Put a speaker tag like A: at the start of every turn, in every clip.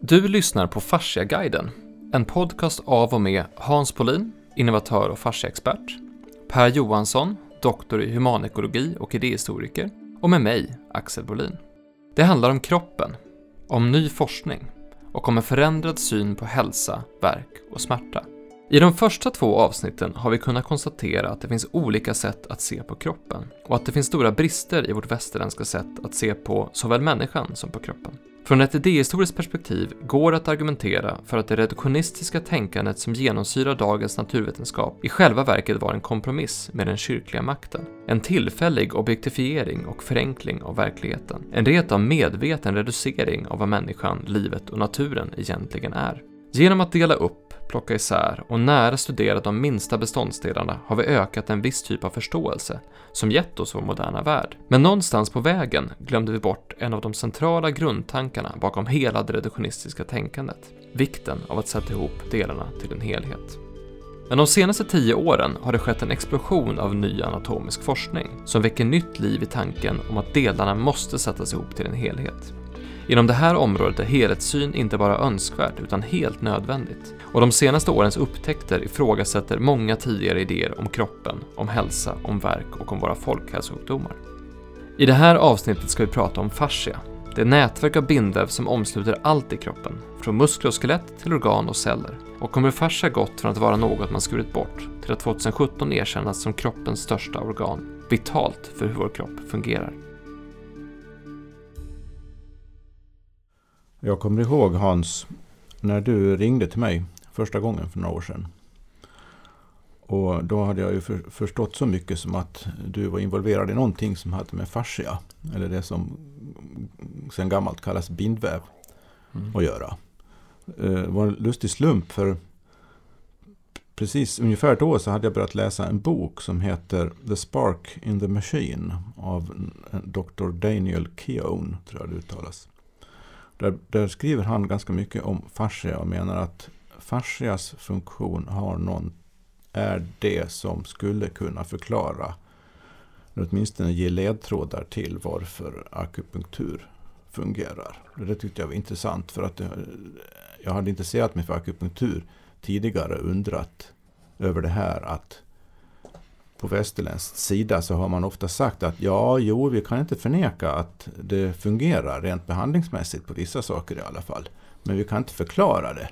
A: Du lyssnar på Fasciaguiden, en podcast av och med Hans Polin, innovatör och fasciaexpert, Per Johansson, doktor i humanekologi och idéhistoriker, och med mig, Axel Bolin. Det handlar om kroppen, om ny forskning och om en förändrad syn på hälsa, verk och smärta. I de första två avsnitten har vi kunnat konstatera att det finns olika sätt att se på kroppen och att det finns stora brister i vårt västerländska sätt att se på såväl människan som på kroppen. Från ett idéhistoriskt perspektiv går det att argumentera för att det reduktionistiska tänkandet som genomsyrar dagens naturvetenskap i själva verket var en kompromiss med den kyrkliga makten. En tillfällig objektifiering och förenkling av verkligheten. En rent av medveten reducering av vad människan, livet och naturen egentligen är. Genom att dela upp plocka isär och nära studera de minsta beståndsdelarna har vi ökat en viss typ av förståelse som gett oss vår moderna värld. Men någonstans på vägen glömde vi bort en av de centrala grundtankarna bakom hela det reduktionistiska tänkandet. Vikten av att sätta ihop delarna till en helhet. Men de senaste tio åren har det skett en explosion av ny anatomisk forskning som väcker nytt liv i tanken om att delarna måste sättas ihop till en helhet. Inom det här området är helhetssyn inte bara önskvärt utan helt nödvändigt. Och de senaste årens upptäckter ifrågasätter många tidigare idéer om kroppen, om hälsa, om verk och om våra folkhälsosjukdomar. I det här avsnittet ska vi prata om fascia, det nätverk av bindväv som omsluter allt i kroppen, från muskler och skelett till organ och celler, och kommer fascia gått från att vara något man skurit bort till att 2017 erkännas som kroppens största organ, vitalt för hur vår kropp fungerar.
B: Jag kommer ihåg Hans, när du ringde till mig första gången för några år sedan. Och då hade jag ju för, förstått så mycket som att du var involverad i någonting som hade med fascia, eller det som sen gammalt kallas bindväv, mm. att göra. Eh, det var en lustig slump för precis ungefär ett år så hade jag börjat läsa en bok som heter The Spark in the Machine av Dr. Daniel Keown, tror jag det uttalas. Där, där, skriver han ganska mycket om fascia och menar att fascias funktion har någon, är det som skulle kunna förklara, eller åtminstone ge ledtrådar till varför akupunktur fungerar. Det tyckte jag var intressant för att eh, jag hade intresserat mig för akupunktur tidigare undrat över det här att på västerländsk sida så har man ofta sagt att ja, jo, vi kan inte förneka att det fungerar rent behandlingsmässigt på vissa saker i alla fall. Men vi kan inte förklara det.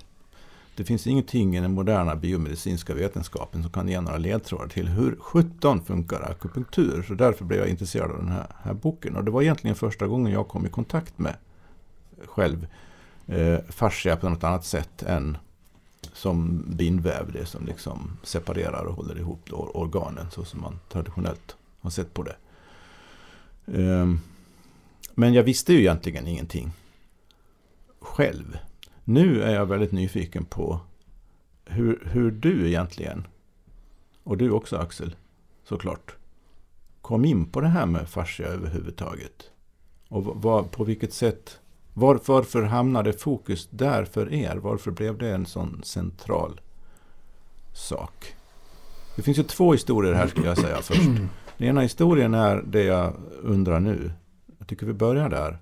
B: Det finns ingenting i den moderna biomedicinska vetenskapen som kan ge några ledtrådar till hur 17 funkar akupunktur. Så därför blev jag intresserad av den här, här boken. Och det var egentligen första gången jag kom i kontakt med själv eh, fascia på något annat sätt än som bindväv, det som liksom separerar och håller ihop organen så som man traditionellt har sett på det. Ehm, men jag visste ju egentligen ingenting själv. Nu är jag väldigt nyfiken på hur, hur du egentligen, och du också Axel, såklart, kom in på det här med fascia överhuvudtaget. Och vad, på vilket sätt var, varför hamnade fokus där för er? Varför blev det en sån central sak? Det finns ju två historier här skulle jag säga först. Den ena historien är det jag undrar nu. Jag tycker vi börjar där.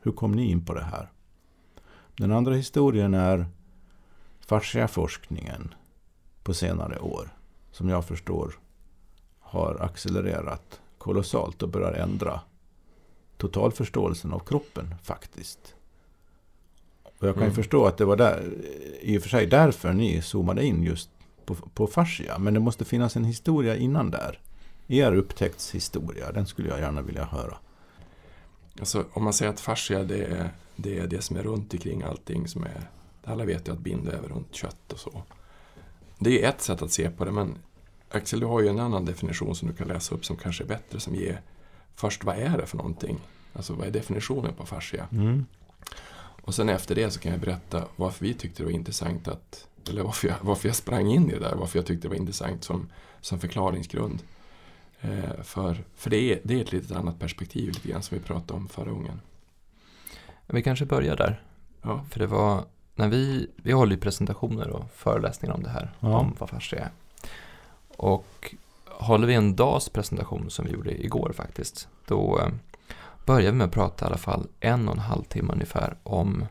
B: Hur kom ni in på det här? Den andra historien är fasciaforskningen på senare år. Som jag förstår har accelererat kolossalt och börjar ändra totalförståelsen av kroppen faktiskt. Och jag kan mm. ju förstå att det var där, i och för sig därför ni zoomade in just på, på fascia. Men det måste finnas en historia innan där. Er upptäcktshistoria, den skulle jag gärna vilja höra.
C: Alltså, om man säger att fascia det är, det är det som är runt omkring allting som är... Alla vet ju att bindväv är runt kött och så. Det är ett sätt att se på det, men Axel, du har ju en annan definition som du kan läsa upp som kanske är bättre, som ger först vad är det för någonting? Alltså vad är definitionen på fascia? Mm. Och sen efter det så kan jag berätta varför vi tyckte det var intressant att, eller varför jag, varför jag sprang in i det där, varför jag tyckte det var intressant som, som förklaringsgrund. Eh, för för det, är, det är ett lite annat perspektiv lite grann som vi pratade om förra gången.
A: Vi kanske börjar där. Ja. För det var, när vi, vi håller ju presentationer och föreläsningar om det här, ja. om vad fascia är. Och håller vi en dags presentation som vi gjorde igår faktiskt, då eh, börjar vi med att prata i alla fall en och en halv timme ungefär om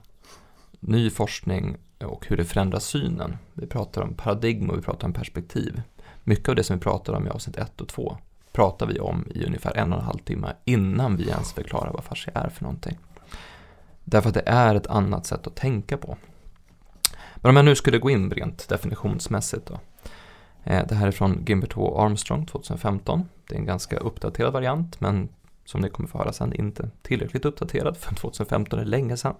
A: ny forskning och hur det förändrar synen. Vi pratar om paradigm och vi pratar om perspektiv. Mycket av det som vi pratar om i avsnitt 1 och 2 pratar vi om i ungefär en och en halv timme innan vi ens förklarar vad fascia är för någonting. Därför att det är ett annat sätt att tänka på. Men om jag nu skulle gå in rent definitionsmässigt då. Eh, det här är från Gimbert H. Armstrong 2015. Det är en ganska uppdaterad variant men som ni kommer få höra sen inte tillräckligt uppdaterad för 2015 är länge sedan.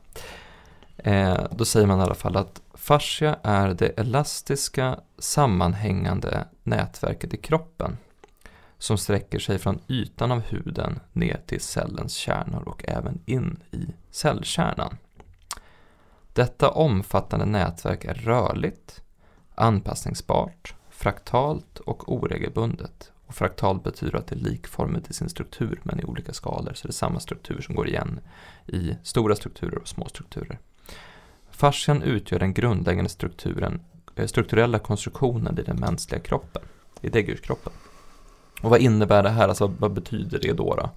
A: Eh, då säger man i alla fall att fascia är det elastiska sammanhängande nätverket i kroppen som sträcker sig från ytan av huden ner till cellens kärnor och även in i cellkärnan. Detta omfattande nätverk är rörligt, anpassningsbart, fraktalt och oregelbundet. Och fraktalt betyder att det är likformigt i sin struktur men i olika skalor, så det är samma struktur som går igen i stora strukturer och små strukturer. Fascian utgör den grundläggande strukturen, eh, strukturella konstruktionen i den mänskliga kroppen, i däggdjurskroppen. Och vad innebär det här? Alltså vad betyder det då? då?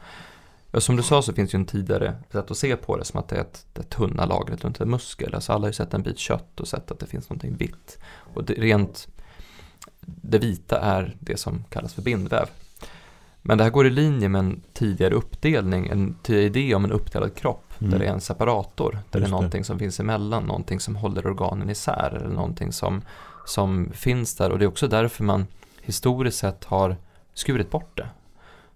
A: Ja, som du sa så finns ju en tidigare sätt att se på det som att det är ett, det tunna lagret runt en muskel. Alltså alla har ju sett en bit kött och sett att det finns någonting vitt. Och det, rent, det vita är det som kallas för bindväv. Men det här går i linje med en tidigare uppdelning, en tidigare idé om en uppdelad kropp. Mm. Där det är en separator, där Just det är någonting det. som finns emellan, någonting som håller organen isär. Eller någonting som, som finns där. Och det är också därför man historiskt sett har skurit bort det.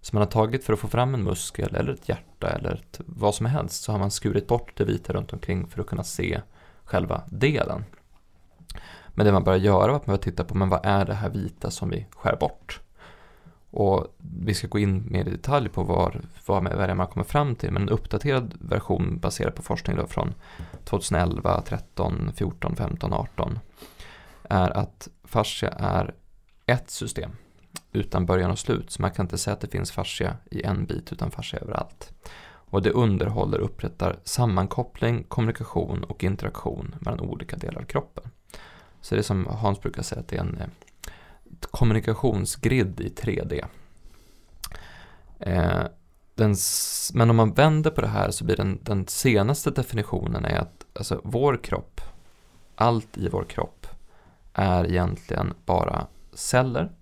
A: Så man har tagit för att få fram en muskel eller ett hjärta eller ett, vad som helst så har man skurit bort det vita runt omkring för att kunna se själva delen. Men det man börjar göra var att man börjar titta på men vad är det här vita som vi skär bort? Och vi ska gå in mer i detalj på var, vad, vad är det man kommer fram till. Men en uppdaterad version baserad på forskning då från 2011, 13, 14, 15, 18 är att fascia är ett system utan början och slut. Så man kan inte säga att det finns fascia i en bit utan fascia överallt. Och det underhåller och upprättar sammankoppling, kommunikation och interaktion mellan olika delar av kroppen. Så det är som Hans brukar säga att det är en eh, kommunikationsgrid i 3D. Eh, den, men om man vänder på det här så blir den, den senaste definitionen är att alltså, vår kropp, allt i vår kropp, är egentligen bara celler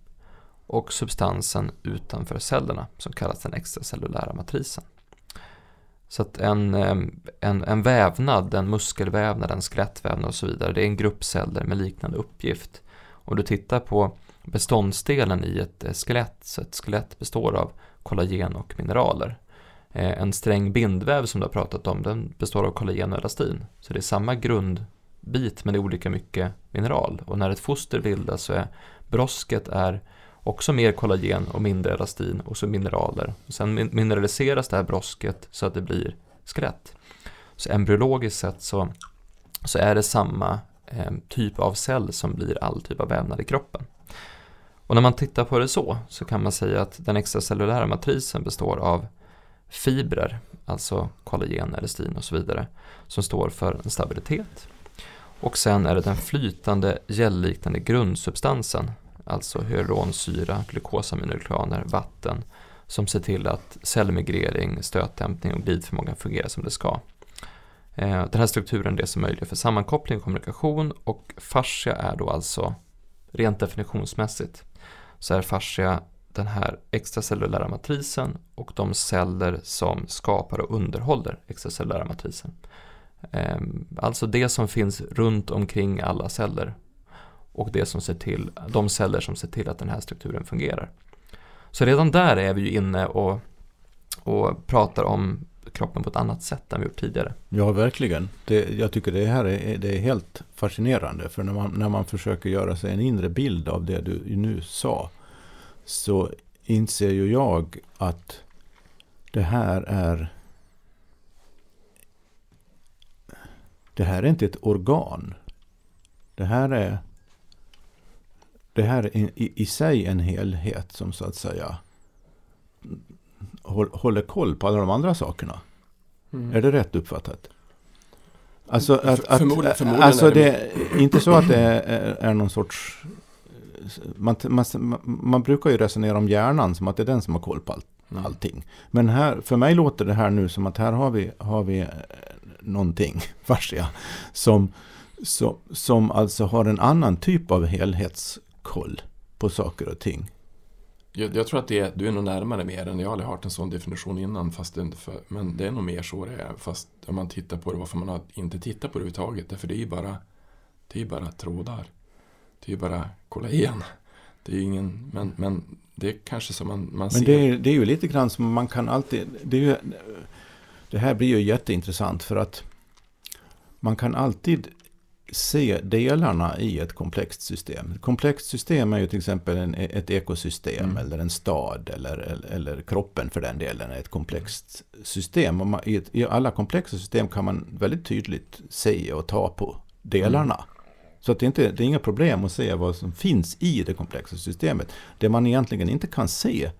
A: och substansen utanför cellerna som kallas den extracellulära matrisen. Så att en, en, en vävnad, en muskelvävnad, en skelettvävnad och så vidare, det är en grupp celler med liknande uppgift. Om du tittar på beståndsdelen i ett eh, skelett, så ett skelett består av kollagen och mineraler. Eh, en sträng bindväv som du har pratat om, den består av kollagen och elastin. Så det är samma grundbit men det är olika mycket mineral. Och när ett foster bildas så är brosket är också mer kollagen och mindre elastin och så mineraler. Och sen mineraliseras det här brosket så att det blir skelett. Så embryologiskt sett så, så är det samma eh, typ av cell som blir all typ av vävnad i kroppen. Och när man tittar på det så, så kan man säga att den extracellulära matrisen består av fibrer, alltså kollagen, elastin och så vidare, som står för en stabilitet. Och sen är det den flytande gelliknande grundsubstansen alltså hyaluronsyra, glukosaminoglykaner, vatten som ser till att cellmigrering, stötdämpning och glidförmåga fungerar som det ska. Eh, den här strukturen är det som möjliggör för sammankoppling och kommunikation och fascia är då alltså rent definitionsmässigt så är fascia den här extracellulära matrisen och de celler som skapar och underhåller extracellulära matrisen. Ehm, alltså det som finns runt omkring alla celler och det som ser till, de celler som ser till att den här strukturen fungerar. Så redan där är vi ju inne och, och pratar om kroppen på ett annat sätt än vi gjort tidigare.
B: Ja, verkligen. Det, jag tycker det här är, det är helt fascinerande. För när man, när man försöker göra sig en inre bild av det du nu sa så inser ju jag att det här är det här är inte ett organ. Det här är det här är i, i sig en helhet som så att säga håller koll på alla de andra sakerna. Mm. Är det rätt uppfattat? Alltså, att, att, förmodligen, förmodligen alltså det, är inte så att det är, är någon sorts... Man, man, man, brukar ju resonera om hjärnan som att det är den som har koll på allt, mm. allting. Men här, för mig låter det här nu som att här har vi, har vi någonting, fascia, som, som, som alltså har en annan typ av helhetskoll på saker och ting.
C: Jag, jag tror att det är, du är nog närmare mer än jag har hört en sån definition innan. Fast det för, men det är nog mer så det är. Fast om man tittar på det, varför man inte tittat på det överhuvudtaget. Därför det är ju bara, det är bara trådar. Det är ju bara kolla igen. Det är ingen, men, men det är kanske som man, man
B: Men
C: ser.
B: det är, det är ju lite grann som man kan alltid... Det, är ju, det här blir ju jätteintressant för att man kan alltid se delarna i ett komplext system. Ett komplext system är ju till exempel en, ett ekosystem
C: Mm.
B: eller en stad eller, eller, kroppen för den delen är ett komplext system. Man, i, ett, I alla komplexa system kan man väldigt tydligt se och ta på delarna. Så att det, inte, det är inga problem att se vad som finns i det komplexa systemet. Det man egentligen inte kan se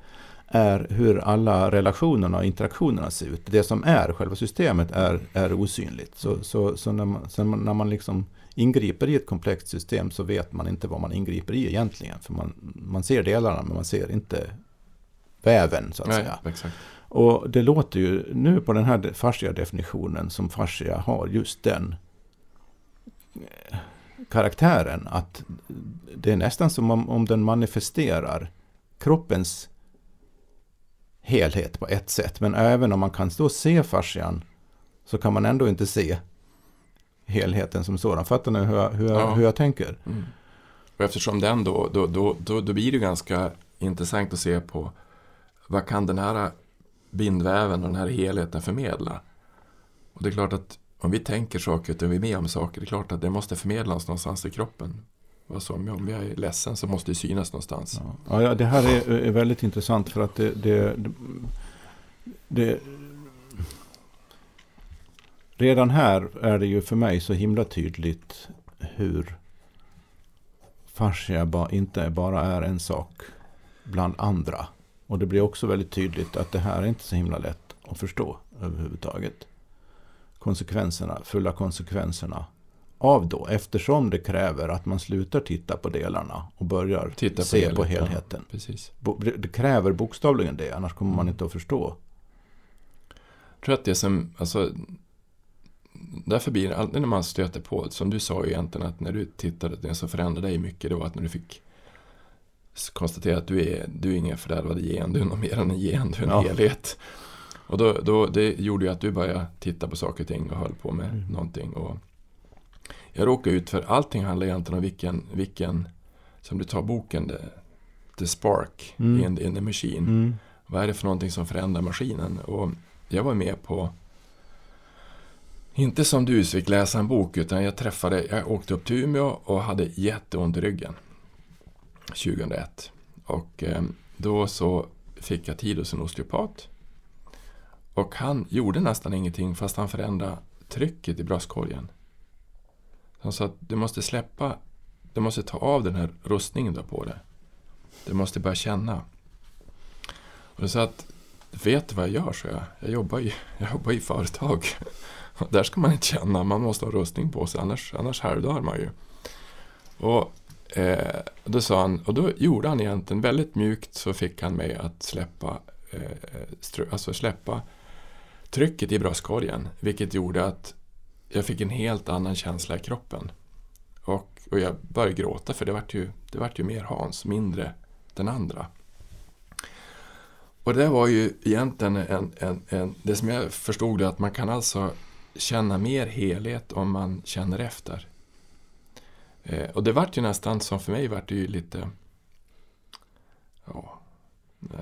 B: är hur alla relationerna och interaktionerna ser ut. Det som är själva systemet är, är osynligt. Så, så, så när, man, så när man liksom ingriper i ett komplext system så vet man inte vad man ingriper i egentligen. För man, man ser delarna men man ser inte väven så att
C: Nej,
B: säga.
C: exakt.
B: Och det låter ju nu på den här fascia definitionen som fascia har just den eh, karaktären att det är nästan som om, om den manifesterar kroppens helhet på ett sätt. Men även om man kan stå och se fascian så kan man ändå inte se helheten som sådan. Fattar ni hur jag, hur jag,
C: Ja.
B: hur jag tänker?
C: Mm. Och eftersom den då, då, då, då, då blir det ganska intressant att se på vad kan den här bindväven och den här helheten förmedla? Och det är klart att om vi tänker saker och vi är med om saker, det är klart att det måste förmedlas någonstans i kroppen. Alltså om jag, om jag är ledsen så måste det synas någonstans.
B: Ja, ja, det här är, är väldigt intressant för att det, det, det, Redan här är det ju för mig så himla tydligt hur fascia inte bara är en sak bland andra. Och det blir också väldigt tydligt att det här är inte så himla lätt att förstå överhuvudtaget. Konsekvenserna, fulla konsekvenserna av då, eftersom det kräver att man slutar titta på delarna och börjar
C: Titta på
B: se på
C: helheten.
B: helheten.
C: Precis.
B: Det kräver bokstavligen det, annars kommer man inte att förstå.
C: Jag tror att det som, alltså, därför blir det alltid när man stöter på, som du sa ju egentligen att när du tittade, det som förändrade dig mycket, det var att när du fick konstatera att du är, du är ingen fördärvad gen, du är något mer än en gen, du är en
B: Ja.
C: helhet. Och då, då, det gjorde ju att du började titta på saker och ting och höll på med
B: Mm.
C: någonting. Och jag råkade ut för, allting handlar egentligen om vilken, vilken som du tar boken, The, the Spark
B: Mm.
C: in, in the Machine.
B: Mm.
C: Vad är det för någonting som förändrar maskinen? Och jag var med på, inte som du fick läsa en bok, utan jag träffade, jag åkte upp till Umeå och hade jätteont i ryggen. 2001. Och eh, då så fick jag tid hos en osteopat. Och han gjorde nästan ingenting fast han förändrade trycket i bröstkorgen. Han sa att du måste släppa, du måste ta av den här rustningen du har på dig. Du måste börja känna. Och jag sa att, vet du vad jag gör? Så jag. Jag jobbar i, jag jobbar i företag. Och där ska man inte känna, man måste ha rustning på sig, annars, annars halvdör man ju. Och eh, då sa han, och då gjorde han egentligen väldigt mjukt så fick han mig att släppa, eh, eh alltså släppa trycket i bröstkorgen. Vilket gjorde att jag fick en helt annan känsla i kroppen. Och, och jag började gråta för det vart ju, det vart ju mer Hans, mindre den andra. Och det var ju egentligen en, en, en, det som jag förstod det att man kan alltså känna mer helhet om man känner efter. Eh, och det vart ju nästan som för mig vart det ju lite ja, eh,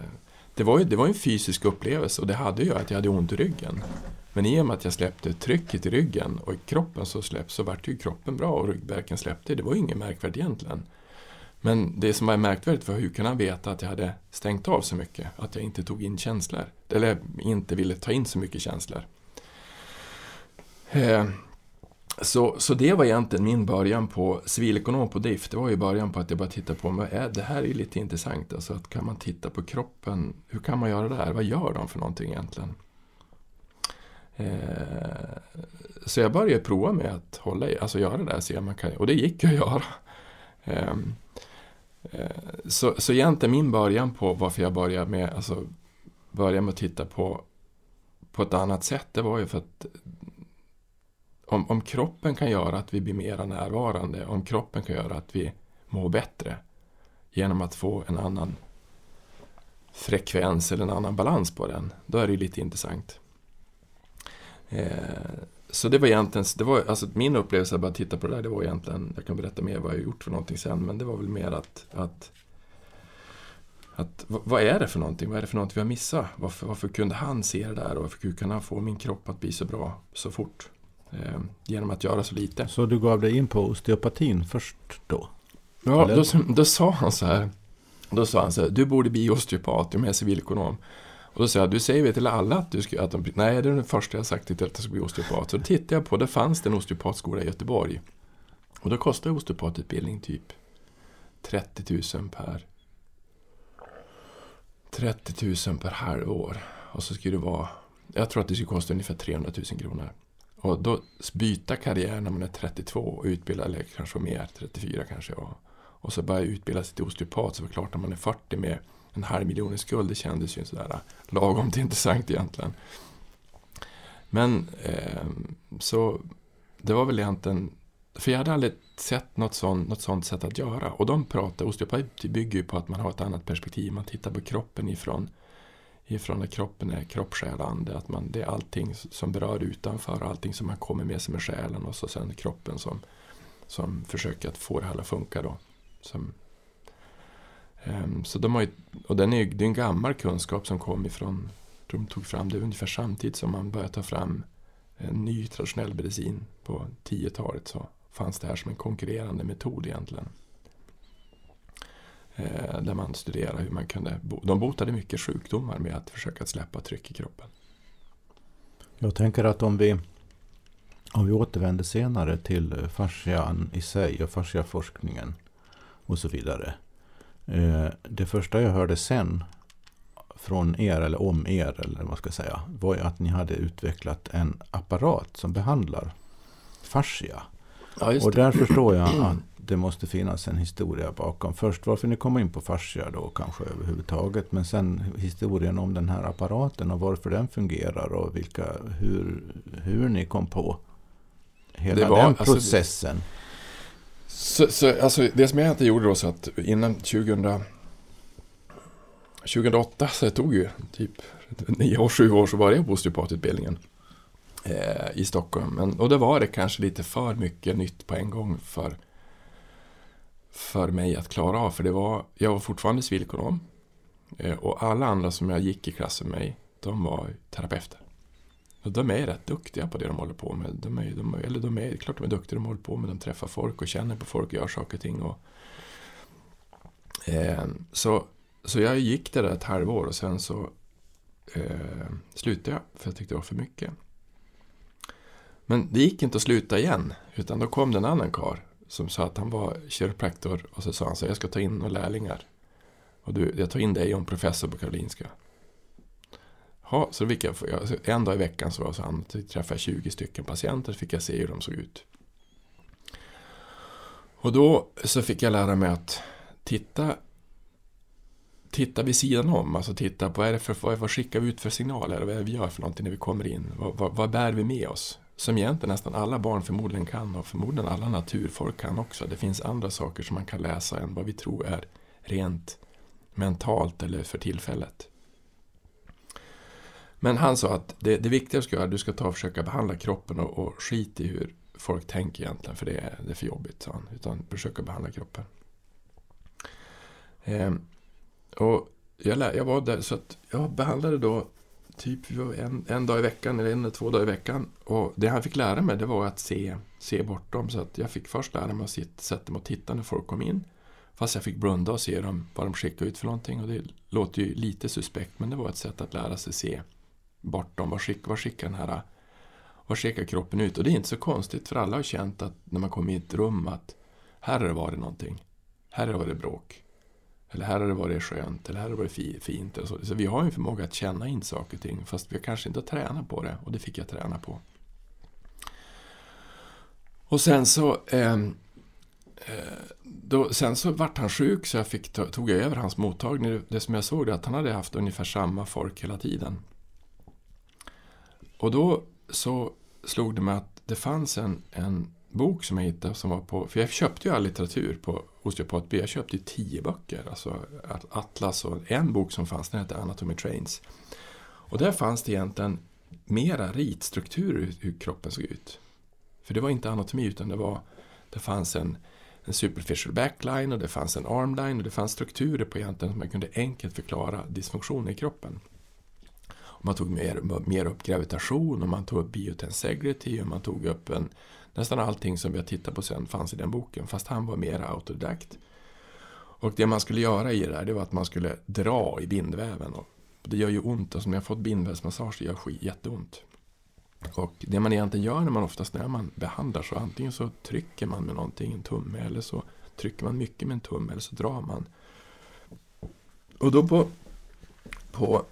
C: det var ju det var ju en fysisk upplevelse och det hade ju att jag hade ont i ryggen. Men i och med att jag släppte trycket i ryggen och i kroppen så släppte så vart ju kroppen bra och ryggbärken släppte. Det var ju inget märkvärdigt egentligen. Men det som var märkvärdigt var hur kunde han veta att jag hade stängt av så mycket? Att jag inte tog in känslor. Eller inte ville ta in så mycket känslor. Eh, så, så det var egentligen min början på civilekonom på DIF. Det var ju början på att jag bara tittade på, vad är, eh, det här är ju lite intressant. Alltså att kan man titta på kroppen, hur kan man göra det här? Vad gör de för någonting egentligen? Eh, så jag började prova med att hålla i, alltså göra det där, se om man kan, och det gick ju att göra. Eh, eh, så, så egentligen min början på varför jag började med, alltså, började med att titta på, på ett annat sätt, det var ju för att om, om kroppen kan göra att vi blir mera närvarande, om kroppen kan göra att vi mår bättre genom att få en annan frekvens eller en annan balans på den, då är det ju lite intressant. Eh, så det var egentligen, det var, alltså min upplevelse att bara titta på det där, det var egentligen, jag kan berätta mer vad jag gjort för någonting sen, men det var väl mer att, att, att vad är det för någonting? Vad är det för någonting vi har missat? Varför, varför kunde han se det där och varför kunde han få min kropp att bli så bra så fort? Eh, genom att göra så lite.
B: Så du gav dig in på osteopatin först då?
C: Ja, då, då sa han så här, då sa han så här, du borde bli osteopat, du är civilekonom. Och då sa jag, du säger väl till alla att du ska, att de, nej det är den första jag sagt till att jag ska bli osteopat. Så då tittade jag på, det fanns det en osteopatskola i Göteborg. Och då kostar osteopatutbildning typ 30 000 per 30 000 per halvår. Och så skulle det vara, jag tror att det skulle kosta ungefär 300 000 kronor. Och då byta karriär när man är 32 och utbilda, eller kanske mer, 34 kanske. Och, och så börja utbilda sig till osteopat så var det klart när man är 40 med en halv miljon i skuld, det kändes ju sådär äh, lagom till intressant egentligen. Men eh, så det var väl egentligen, för jag hade aldrig sett något sånt, något sånt sätt att göra. Och de pratar, osteopati bygger ju på att man har ett annat perspektiv. Man tittar på kroppen ifrån, ifrån att kroppen är kropp, själ, ande. Att man, det är allting som berör utanför, allting som man kommer med sig med själen och så sen kroppen som, som försöker att få det här att funka då. Som, Ehm, så de har ju, och den är, det är en gammal kunskap som kom ifrån, de tog fram det ungefär samtidigt som man började ta fram en ny traditionell medicin på 10-talet så fanns det här som en konkurrerande metod egentligen. Eh, där man studerade hur man kunde, de botade mycket sjukdomar med att försöka släppa tryck i kroppen.
B: Jag tänker att om vi, om vi återvänder senare till fascian i sig och fasciaforskningen och så vidare. Eh, det första jag hörde sen från er eller om er eller vad ska säga var att ni hade utvecklat en apparat som behandlar fascia. Ja, och där förstår jag att det måste finnas en historia bakom. Först varför ni kom in på fascia då kanske överhuvudtaget. Men sen historien om den här apparaten och varför den fungerar och vilka, hur, hur ni kom på hela var, den processen.
C: Alltså, så, så, alltså, det som jag inte gjorde då så att innan 2000, 2008, så det tog ju typ nio år, sju år så var jag på osteopatutbildningen eh, i Stockholm. Men, och då var det kanske lite för mycket nytt på en gång för, för mig att klara av. För det var, jag var fortfarande civilekonom eh, och alla andra som jag gick i klassen med mig, de var terapeuter. De är rätt duktiga på det de håller på med. De är, de, eller de är, klart de är duktiga, de håller på med, de träffar folk och känner på folk och gör saker och ting. Och, eh, så, så jag gick det där ett halvår och sen så eh, slutade jag för jag tyckte det var för mycket. Men det gick inte att sluta igen, utan då kom det en annan kar som sa att han var kiropraktor och så sa han så jag ska ta in några lärlingar. Och du, jag tar in dig om professor på Karolinska. Ha, så fick jag, en dag i veckan så, var så han träffade 20 stycken patienter så fick jag se hur de såg ut. Och då så fick jag lära mig att titta titta vid sidan om, alltså titta på vad, är det för, vad, vad skickar vi ut för signaler, vad är det vi gör för någonting när vi kommer in, vad, vad, vad bär vi med oss? som egentligen nästan alla barn förmodligen kan och förmodligen alla naturfolk kan också. Det finns andra saker som man kan läsa än vad vi tror är rent mentalt eller för tillfället. Men han sa att det, det viktiga du ska göra, du ska ta och försöka behandla kroppen och, och skit i hur folk tänker egentligen, för det är, det är för jobbigt, sa han. Utan försöka behandla kroppen. Eh, och jag, lär, jag var där, så att jag behandlade då typ en, en dag i veckan eller en eller två dagar i veckan. Och det han fick lära mig det var att se, se bortom. Så att jag fick först lära mig att sätta mig och titta när folk kom in. Fast jag fick blunda och se dem, vad de skickade ut för någonting. Och det låter ju lite suspekt men det var ett sätt att lära sig se bortom. Vad, skickar, vad skickar den här vad skickar kroppen ut? Och det är inte så konstigt för alla har känt att när man kommer i ett rum att här har det varit någonting. Här har det varit bråk. Eller här har det varit skönt, eller här har det varit fint. Så. så vi har en förmåga att känna in saker och ting, fast vi kanske inte har tränat på det. Och det fick jag träna på. Och sen så ehm, eh, då, sen så vart han sjuk så jag fick, tog jag över hans mottagning. Det som jag såg är att han hade haft ungefär samma folk hela tiden. Och då så slog det mig att det fanns en, en bok som jag hittade som var på, för jag köpte ju all litteratur på Osteopat B. Jag köpte ju tio böcker, alltså Atlas och en bok som fanns, den hette Anatomy Trains. Och där fanns det egentligen mera ritstrukturer hur kroppen såg ut. För det var inte anatomi utan det var, det fanns en, en superficial backline och det fanns en armline och det fanns strukturer på egentligen som man kunde enkelt förklara dysfunktioner i kroppen. Man tog mer, mer upp gravitation och man tog upp biotensegrity och man tog upp en, nästan allting som vi har tittat på sen fanns i den boken fast han var mer autodidakt. Och det man skulle göra i det där det var att man skulle dra i bindväven. Och det gör ju ont, alltså när jag har fått bindvävsmassage det gör skit, jätteont. Och det man egentligen gör när man oftast när man behandlar så antingen så trycker man med någonting, en tumme, eller så trycker man mycket med en tumme, eller så drar man. Och då på, på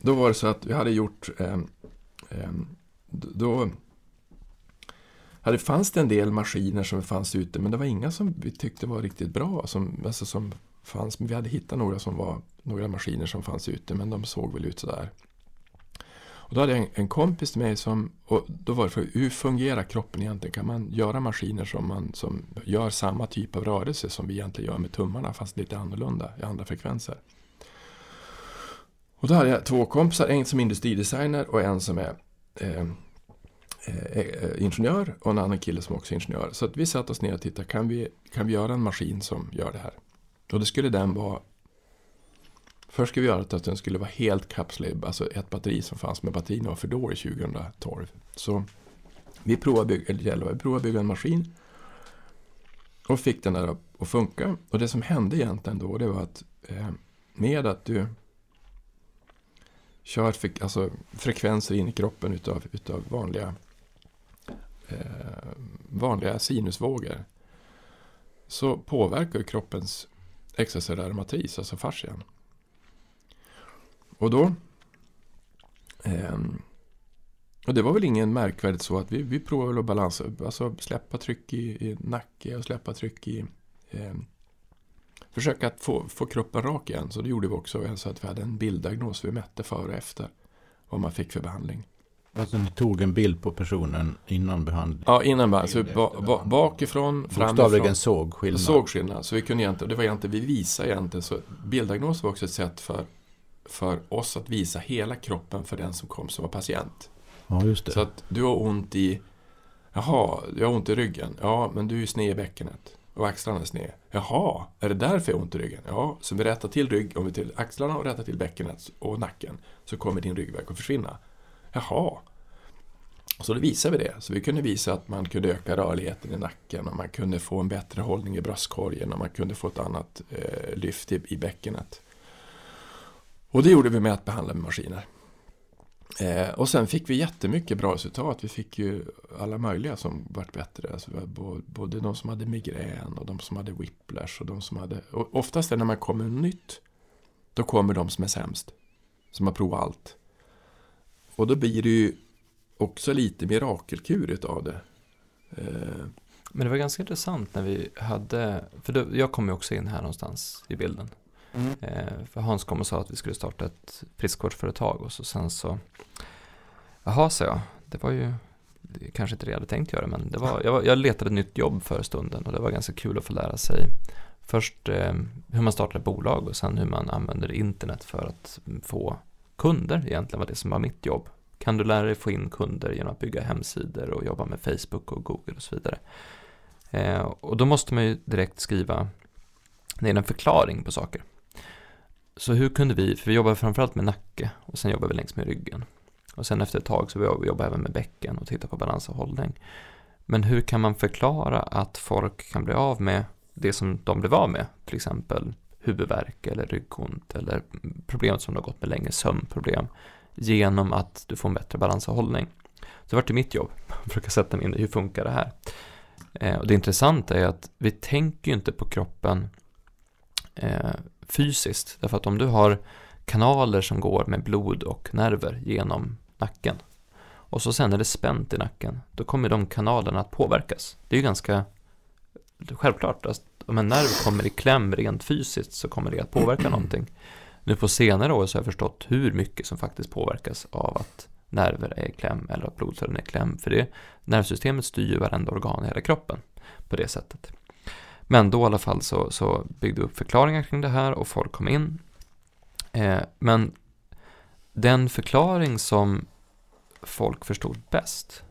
C: då var det så att vi hade gjort eh, eh, då hade, fanns det en del maskiner som fanns ute men det var inga som vi tyckte var riktigt bra. Som, alltså som fanns, men vi hade hittat några, som var, några maskiner som fanns ute men de såg väl ut sådär. Och då hade jag en, en kompis till mig som, och då var det för hur fungerar kroppen egentligen? Kan man göra maskiner som, man, som gör samma typ av rörelse som vi egentligen gör med tummarna fast lite annorlunda i andra frekvenser? Och då hade jag två kompisar, en som är industridesigner och en som är eh, eh, eh ingenjör och en annan kille som också är ingenjör. Så att vi satte oss ner och tittade, kan vi, kan vi göra en maskin som gör det här? Och det skulle den vara Först skulle vi göra att den skulle vara helt kapslad, alltså ett batteri som fanns, med batterierna var för dåligt 2012. Så vi provade, bygga, eller vi provade bygga en maskin och fick den där att funka. Och det som hände egentligen då, det var att eh, med att du kör alltså, frekvenser in i kroppen utav, utav vanliga, eh, vanliga sinusvågor så påverkar kroppens extracellulära matris, alltså fascian. Och då eh, och det var väl ingen märkvärdigt så att vi, vi provade att balansa, alltså släppa tryck i, i nacke och släppa tryck i eh, försöka att få, få kroppen rak igen. Så det gjorde vi också. Så att vi hade en bilddiagnos. Vi mätte före och efter vad man fick för behandling.
B: Alltså ni tog en bild på personen innan behandling?
C: Ja, innan behandling. Så ba, ba, bakifrån, framifrån.
B: Bokstavligen såg skillnad?
C: Såg skillnad. Så vi kunde egentligen, det var egentligen, vi visade egentligen, så bilddiagnos var också ett sätt för, för oss att visa hela kroppen för den som kom som var patient.
B: Ja, just det.
C: Så att du har ont i, jaha, jag har ont i ryggen. Ja, men du är sned i bäckenet och axlarna är sned. Jaha, är det därför jag har ont i ryggen? Ja, så vi rättar till rygg, om vi till axlarna och rättar till bäckenet och nacken så kommer din ryggverk att försvinna. Jaha. Så då visade vi det. Så vi kunde visa att man kunde öka rörligheten i nacken och man kunde få en bättre hållning i bröstkorgen och man kunde få ett annat eh, lyft i, i bäckenet. Och det gjorde vi med att behandla med maskiner. Eh, och sen fick vi jättemycket bra resultat. Vi fick ju alla möjliga som vart bättre. Alltså, både de som hade migrän och de som hade whiplash. Och de som hade, och oftast när man kommer nytt, då kommer de som är sämst. Som har provat allt. Och då blir det ju också lite mirakelkur utav det.
A: Eh. Men det var ganska intressant när vi hade, för då, jag kom ju också in här någonstans i bilden. Mm. Eh, för Hans kom och sa att vi skulle starta ett friskvårdsföretag och så sen så, jaha sa jag, det var ju kanske inte det jag hade tänkt göra men det var, jag, var, jag letade ett nytt jobb för stunden och det var ganska kul att få lära sig först eh, hur man startar ett bolag och sen hur man använder internet för att få kunder egentligen var det som var mitt jobb. Kan du lära dig få in kunder genom att bygga hemsidor och jobba med Facebook och Google och så vidare. Eh, och då måste man ju direkt skriva ner en förklaring på saker. Så hur kunde vi, för vi jobbar framförallt med nacke och sen jobbar vi längs med ryggen. Och sen efter ett tag så jobbar vi även med bäcken och tittar på balans och hållning. Men hur kan man förklara att folk kan bli av med det som de blev av med? Till exempel huvudvärk eller ryggont eller problem som de har gått med länge, sömnproblem. Genom att du får en bättre balans och hållning. Så det vart det mitt jobb, att försöka sätta mig in i hur funkar det här. Eh, och det intressanta är att vi tänker ju inte på kroppen eh, fysiskt. Därför att om du har kanaler som går med blod och nerver genom nacken och så sen är det spänt i nacken, då kommer de kanalerna att påverkas. Det är ju ganska självklart att om en nerv kommer i kläm rent fysiskt så kommer det att påverka någonting. Nu på senare år så har jag förstått hur mycket som faktiskt påverkas av att nerver är i kläm eller att blodkärlen är i kläm. För det nervsystemet styr ju varenda organ i hela kroppen på det sättet. Men då i alla fall så, så byggde vi upp förklaringar kring det här och folk kom in. Eh, men den förklaring som folk förstod bäst,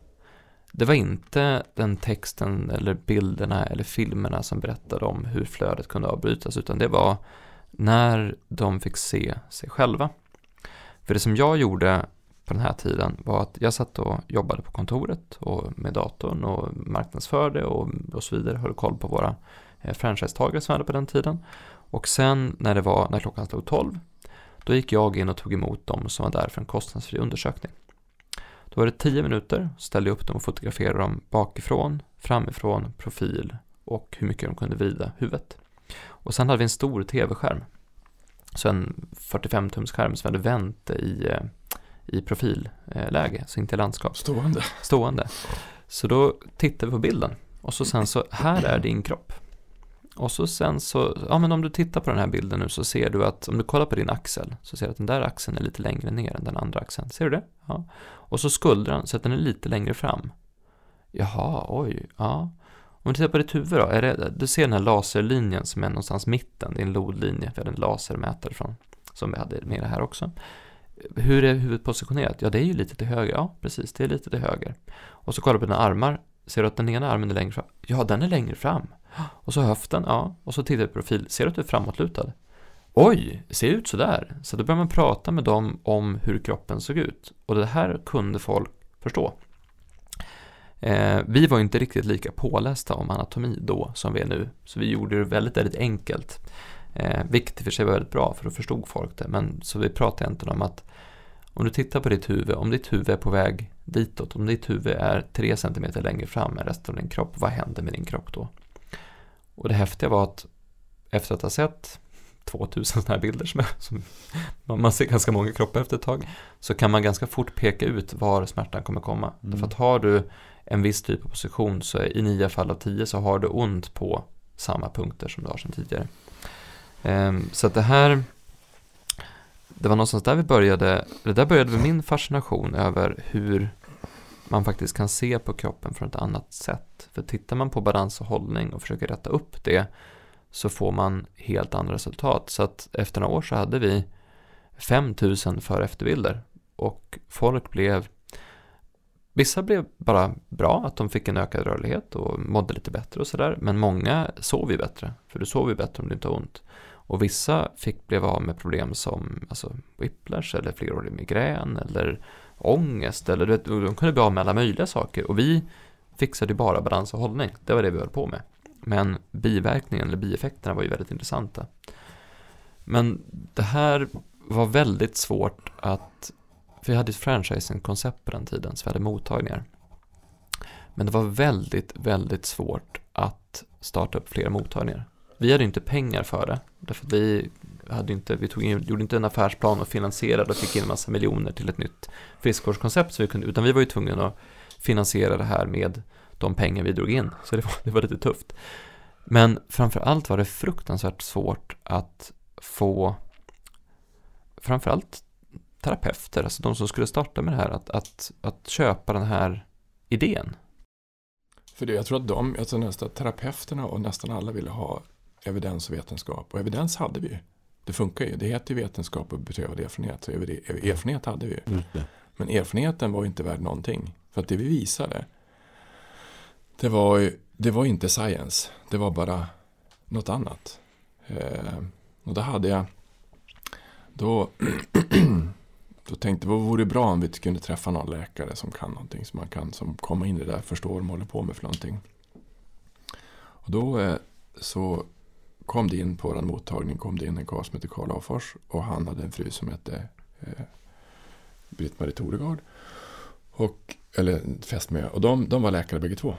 A: det var inte den texten eller bilderna eller filmerna som berättade om hur flödet kunde avbrytas, utan det var när de fick se sig själva. För det som jag gjorde på den här tiden var att jag satt och jobbade på kontoret och med datorn och marknadsförde och, och så vidare, höll koll på våra franchisetagare som hade på den tiden. Och sen när det var, när klockan slog 12, då gick jag in och tog emot dem som var där för en kostnadsfri undersökning. Då var det 10 minuter, ställde jag upp dem och fotograferade dem bakifrån, framifrån, profil och hur mycket de kunde vrida huvudet. Och sen hade vi en stor tv-skärm. Så en 45-tums skärm som vi hade vänt i, eh, i profilläge, så inte i landskap.
C: Stående.
A: Stående. Så då tittar vi på bilden. Och så sen så, här är din kropp. Och så sen så, ja men om du tittar på den här bilden nu så ser du att, om du kollar på din axel, så ser du att den där axeln är lite längre ner än den andra axeln. Ser du det? Ja. Och så skuldran, så att den är lite längre fram. Jaha, oj, ja. Om du tittar på ditt huvud då, är det, du ser den här laserlinjen som är någonstans mitten, det är en lodlinje, vi hade en lasermätare från, som vi hade med det här också. Hur är huvudet positionerat? Ja, det är ju lite till höger, ja precis, det är lite till höger. Och så kollar du på dina armar, ser du att den ena armen är längre fram? Ja, den är längre fram. Och så höften, ja, och så tittar vi på profil, ser du att du är framåtlutad? Oj, ser ut sådär. Så då börjar man prata med dem om hur kroppen såg ut. Och det här kunde folk förstå. Eh, vi var inte riktigt lika pålästa om anatomi då som vi är nu, så vi gjorde det väldigt, väldigt enkelt. Eh, vilket i och för sig var väldigt bra, för då förstod folk det. Men så vi pratade egentligen om att om du tittar på ditt huvud, om ditt huvud är på väg ditåt, om ditt huvud är 3 cm längre fram än resten av din kropp, vad händer med din kropp då? Och det häftiga var att efter att ha sett 2000 sådana här bilder som, är, som man ser ganska många kroppar efter ett tag, så kan man ganska fort peka ut var smärtan kommer komma. Mm. Därför att har du en viss typ av position så i nio fall av tio så har du ont på samma punkter som du har sedan tidigare. Um, så att det här, det var någonstans där vi började, eller där började min fascination över hur man faktiskt kan se på kroppen från ett annat sätt. För tittar man på balans och hållning och försöker rätta upp det så får man helt andra resultat. Så att efter några år så hade vi 5000 för efterbilder och folk blev Vissa blev bara bra, att de fick en ökad rörlighet och mådde lite bättre och sådär. Men många sov ju bättre, för du sover ju bättre om du inte har ont. Och vissa fick blev av med problem som alltså, whiplash eller flerårig migrän eller ångest. Eller, du vet, de kunde bli av med alla möjliga saker. Och vi fixade ju bara balans och hållning. Det var det vi höll på med. Men biverkningen eller bieffekterna var ju väldigt intressanta. Men det här var väldigt svårt att för vi hade ett franchising-koncept på den tiden, så vi hade mottagningar. Men det var väldigt, väldigt svårt att starta upp fler mottagningar. Vi hade inte pengar för det, därför att vi, hade inte, vi tog in, gjorde inte en affärsplan och finansierade och fick in en massa miljoner till ett nytt friskvårdskoncept, utan vi var ju tvungna att finansiera det här med de pengar vi drog in, så det var, det var lite tufft. Men framför allt var det fruktansvärt svårt att få framförallt terapeuter, alltså de som skulle starta med det här, att, att, att köpa den här idén.
C: För det, jag tror att de, alltså nästan terapeuterna och nästan alla ville ha evidens och vetenskap. Och evidens hade vi ju. Det funkar ju. Det heter ju vetenskap och beprövad erfarenhet. Så erfarenhet hade vi ju. Men erfarenheten var inte värd någonting. För att det vi visade, det var, ju, det var inte science. Det var bara något annat. Eh, och då hade jag, då Då tänkte jag, vad vore bra om vi kunde träffa någon läkare som kan någonting, som man kan som komma in i det där, förstå vad de håller på med för någonting. Och då eh, så kom det in på vår mottagning, kom det in en karl som hette Karl Afors och han hade en fru som hette eh, Britt-Marie Toregard. Och, eller fästmö. Och de, de var läkare bägge två.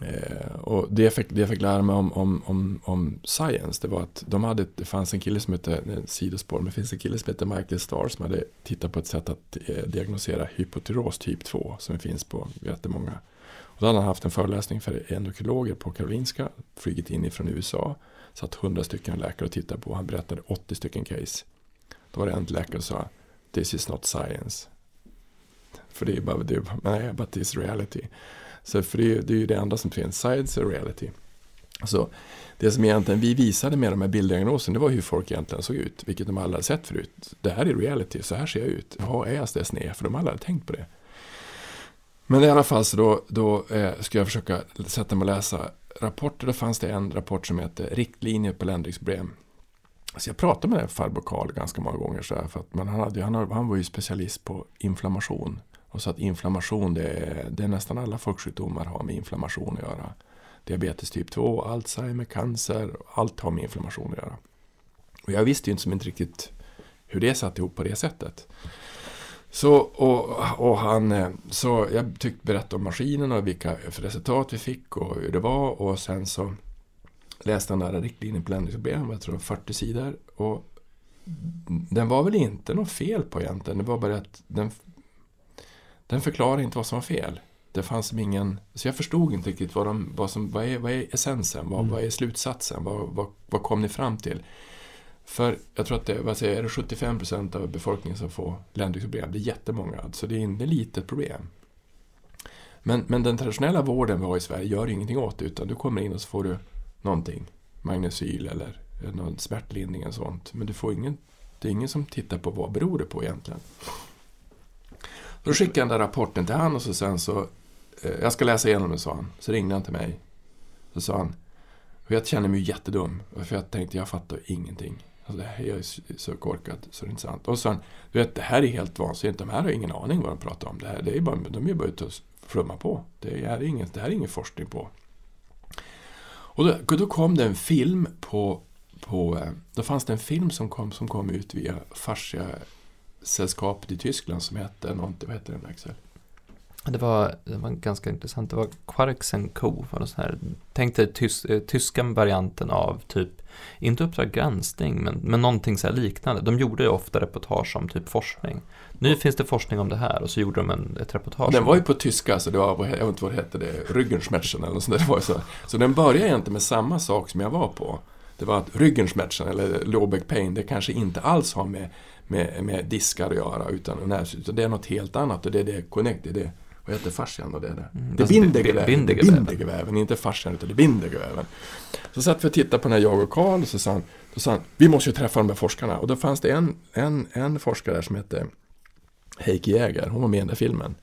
C: Eh, och det jag, fick, det jag fick lära mig om, om, om, om science, det var att de hade, det fanns en kille som hette, sidospår, men det finns en kille som heter Michael Starr som hade tittat på ett sätt att eh, diagnosera hypotyros typ 2 som finns på jättemånga. Då hade han haft en föreläsning för endokrinologer på Karolinska, flugit in ifrån USA, satt 100 stycken läkare och tittade på, han berättade 80 stycken case. Då var det en läkare som sa, this is not science, För det är bara, det är, nej, but it's reality. Så för det är, det är ju det enda som finns, science är reality. Så det som egentligen vi visade med de här bilddiagnoserna, det var hur folk egentligen såg ut, vilket de aldrig hade sett förut. Det här är reality, så här ser jag ut. Ja, är jag så sned? För de aldrig hade tänkt på det. Men i alla fall så då, då eh, ska jag försöka sätta mig och läsa rapporter. Då fanns det en rapport som heter Riktlinjer på ländryggsproblem. Så jag pratade med farbror Karl ganska många gånger. Så här, för att, men han, hade, han, han var ju specialist på inflammation. Och så att inflammation, det är, det är nästan alla folksjukdomar har med inflammation att göra. Diabetes typ 2, Alzheimer, cancer, allt har med inflammation att göra. Och jag visste ju inte, som inte riktigt hur det satt ihop på det sättet. Så, och, och han, eh, så jag tyckte berätta om maskinen och vilka resultat vi fick och hur det var och sen så läste han där riktlinjer på ländringsproblem, jag tror 40 sidor. Och den var väl inte något fel på egentligen, det var bara att den, den förklarar inte vad som var fel. Det fanns ingen, så jag förstod inte riktigt vad, de, vad, som, vad, är, vad är essensen, vad, mm. vad är slutsatsen, vad, vad, vad kom ni fram till? För jag tror att det, vad säger, är det 75 procent av befolkningen som får ländryggsproblem, Det är jättemånga, så det är inte ett litet problem. Men, men den traditionella vården vi har i Sverige gör ingenting åt det, utan du kommer in och så får du någonting. Magnesyl eller någon smärtlindring eller sånt. Men du får ingen, det är ingen som tittar på vad beror det på egentligen. Då skickade jag den där rapporten till han och så sen så, eh, jag ska läsa igenom det sa han. Så ringde han till mig. Så sa han, och jag känner mig jättedum. För jag tänkte, jag fattar ingenting. Alltså, det här är så korkat så det är inte sant. Och sen, du vet, det här är helt vansinnigt. De här har ingen aning vad de pratar om. Det här, det är bara, de är bara ute och flummar på. Det här är ingen, det här är ingen forskning på. Och då, då kom det en film på, på... Eh, då fanns det en film som kom, som kom ut via Fascia-sällskapet i Tyskland som hette någonting, vad heter den Axel?
A: Det var, det var ganska intressant. Det var Quarks Co. Var det så här. Tänk dig tys, eh, tyska varianten av typ, inte Uppdrag granskning, men, men någonting så liknande. De gjorde ju ofta reportage om typ forskning. Nu finns det forskning om det här och så gjorde de en, ett reportage.
C: Den var ju på tyska, så det var, jag vet inte vad det hette, det, Ryggenschmerzen eller något sånt där. Det var så. så den började egentligen med samma sak som jag var på. Det var att Ryggenschmerzen, eller low back pain, det kanske inte alls har med, med, med diskar att göra, utan, utan det är något helt annat och det är det connect, det är det vad heter fascian då? Det, är det. Mm, det bindegeväven. Bindegeväven, inte fascian utan det bindegeväven. Så satt vi och tittade på den här jag och Karl och så sa han, så sa han, vi måste ju träffa de här forskarna. Och då fanns det en, en, en forskare där som hette Heikki Jäger, hon var med i den där filmen.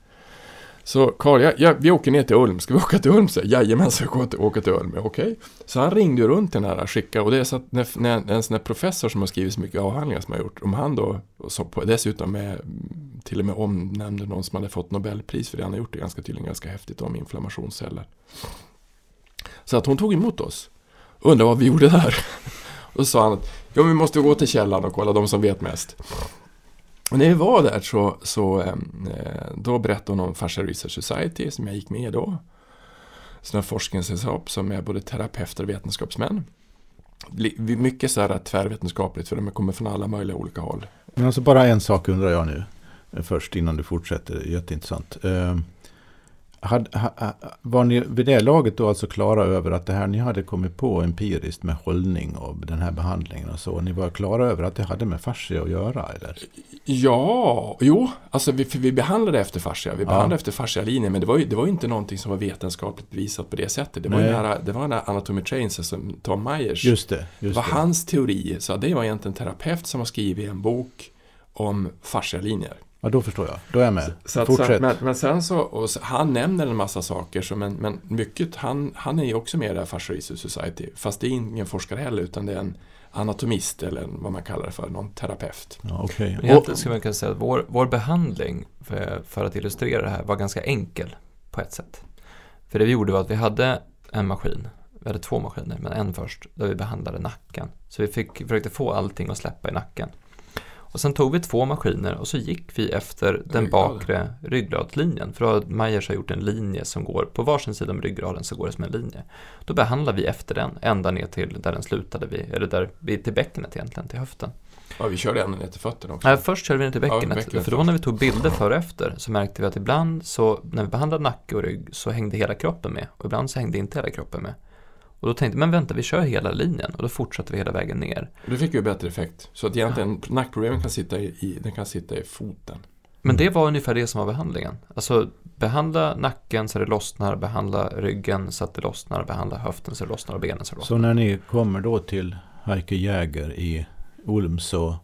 C: Så Karl, ja, ja, vi åker ner till Ulm. Ska vi åka till Ulm? Så, Jajamensan, vi ska åka till Ulm. Okej. Okay. Så han ringde runt den här skickade och det är så att när, när, en sån här professor som har skrivit så mycket avhandlingar som har gjort, om han då, så på, dessutom med, till och med omnämnde någon som hade fått Nobelpris för det han har gjort, det ganska tydligen ganska häftigt om inflammationsceller. Så att hon tog emot oss. Undrar vad vi gjorde där. Och så sa han att ja, vi måste gå till källan och kolla de som vet mest. Och när vi var där så, så eh, eh, då berättade hon om Fascia Research Society som jag gick med i då. Sådana forskningssällskap som är både terapeuter och vetenskapsmän. Mycket så här tvärvetenskapligt för de kommer från alla möjliga olika håll.
B: Men alltså bara en sak undrar jag nu eh, först innan du fortsätter. Jätteintressant. Ehm, var ni vid det laget då alltså klara över att det här ni hade kommit på empiriskt med hållning och den här behandlingen och så. Ni var klara över att det hade med fascia att göra eller?
C: Ja, jo, alltså vi, vi behandlade efter fascia. Vi behandlade ja. efter fascialinjen men det var, ju, det var ju inte någonting som var vetenskapligt visat på det sättet. Det var, nära, det var den här Anatomy Trains, som Tom Myers.
B: Just det. Just
C: det var det. hans teori. Så det var egentligen en terapeut som har skrivit en bok om fascialinjer.
B: Ja, då förstår jag. Då är jag med.
C: Så, Fortsätt. Så, men, men, sen så, och han nämner en massa saker, så, men, men mycket, han, han är ju också med i det här Fascia Society. Fast det är ingen forskare heller, utan det är en anatomist eller vad man kallar det för, någon terapeut.
B: Ja, okay.
A: Egentligen skulle man kunna säga att vår, vår behandling, för, för att illustrera det här, var ganska enkel på ett sätt. För det vi gjorde var att vi hade en maskin, vi hade två maskiner, men en först, där vi behandlade nacken. Så vi fick, försökte få allting att släppa i nacken. Och sen tog vi två maskiner och så gick vi efter den bakre ryggradslinjen. För Myers har gjort en linje som går på varsin sida om ryggraden så går det som en linje. Då behandlar vi efter den, ända ner till där den slutade, vid, eller där, vid, till bäckenet egentligen, till höften.
C: Ja, vi körde ända ner till fötterna också.
A: Ja, först körde vi ner till bäckenet. Ja, bäckenet för då när vi tog bilder före och efter så märkte vi att ibland så, när vi behandlade nacke och rygg så hängde hela kroppen med. Och ibland så hängde inte hela kroppen med. Och då tänkte jag, men vänta, vi kör hela linjen och då fortsätter vi hela vägen ner.
C: Då fick ju bättre effekt. Så att egentligen ja. nackproblemen kan sitta i, den kan sitta i foten.
A: Men det var ungefär det som var behandlingen. Alltså behandla nacken så det lossnar, behandla ryggen så att det lossnar, behandla höften så det lossnar och benen så det lossnar.
B: Så när ni kommer då till Heike Jäger i Ulm så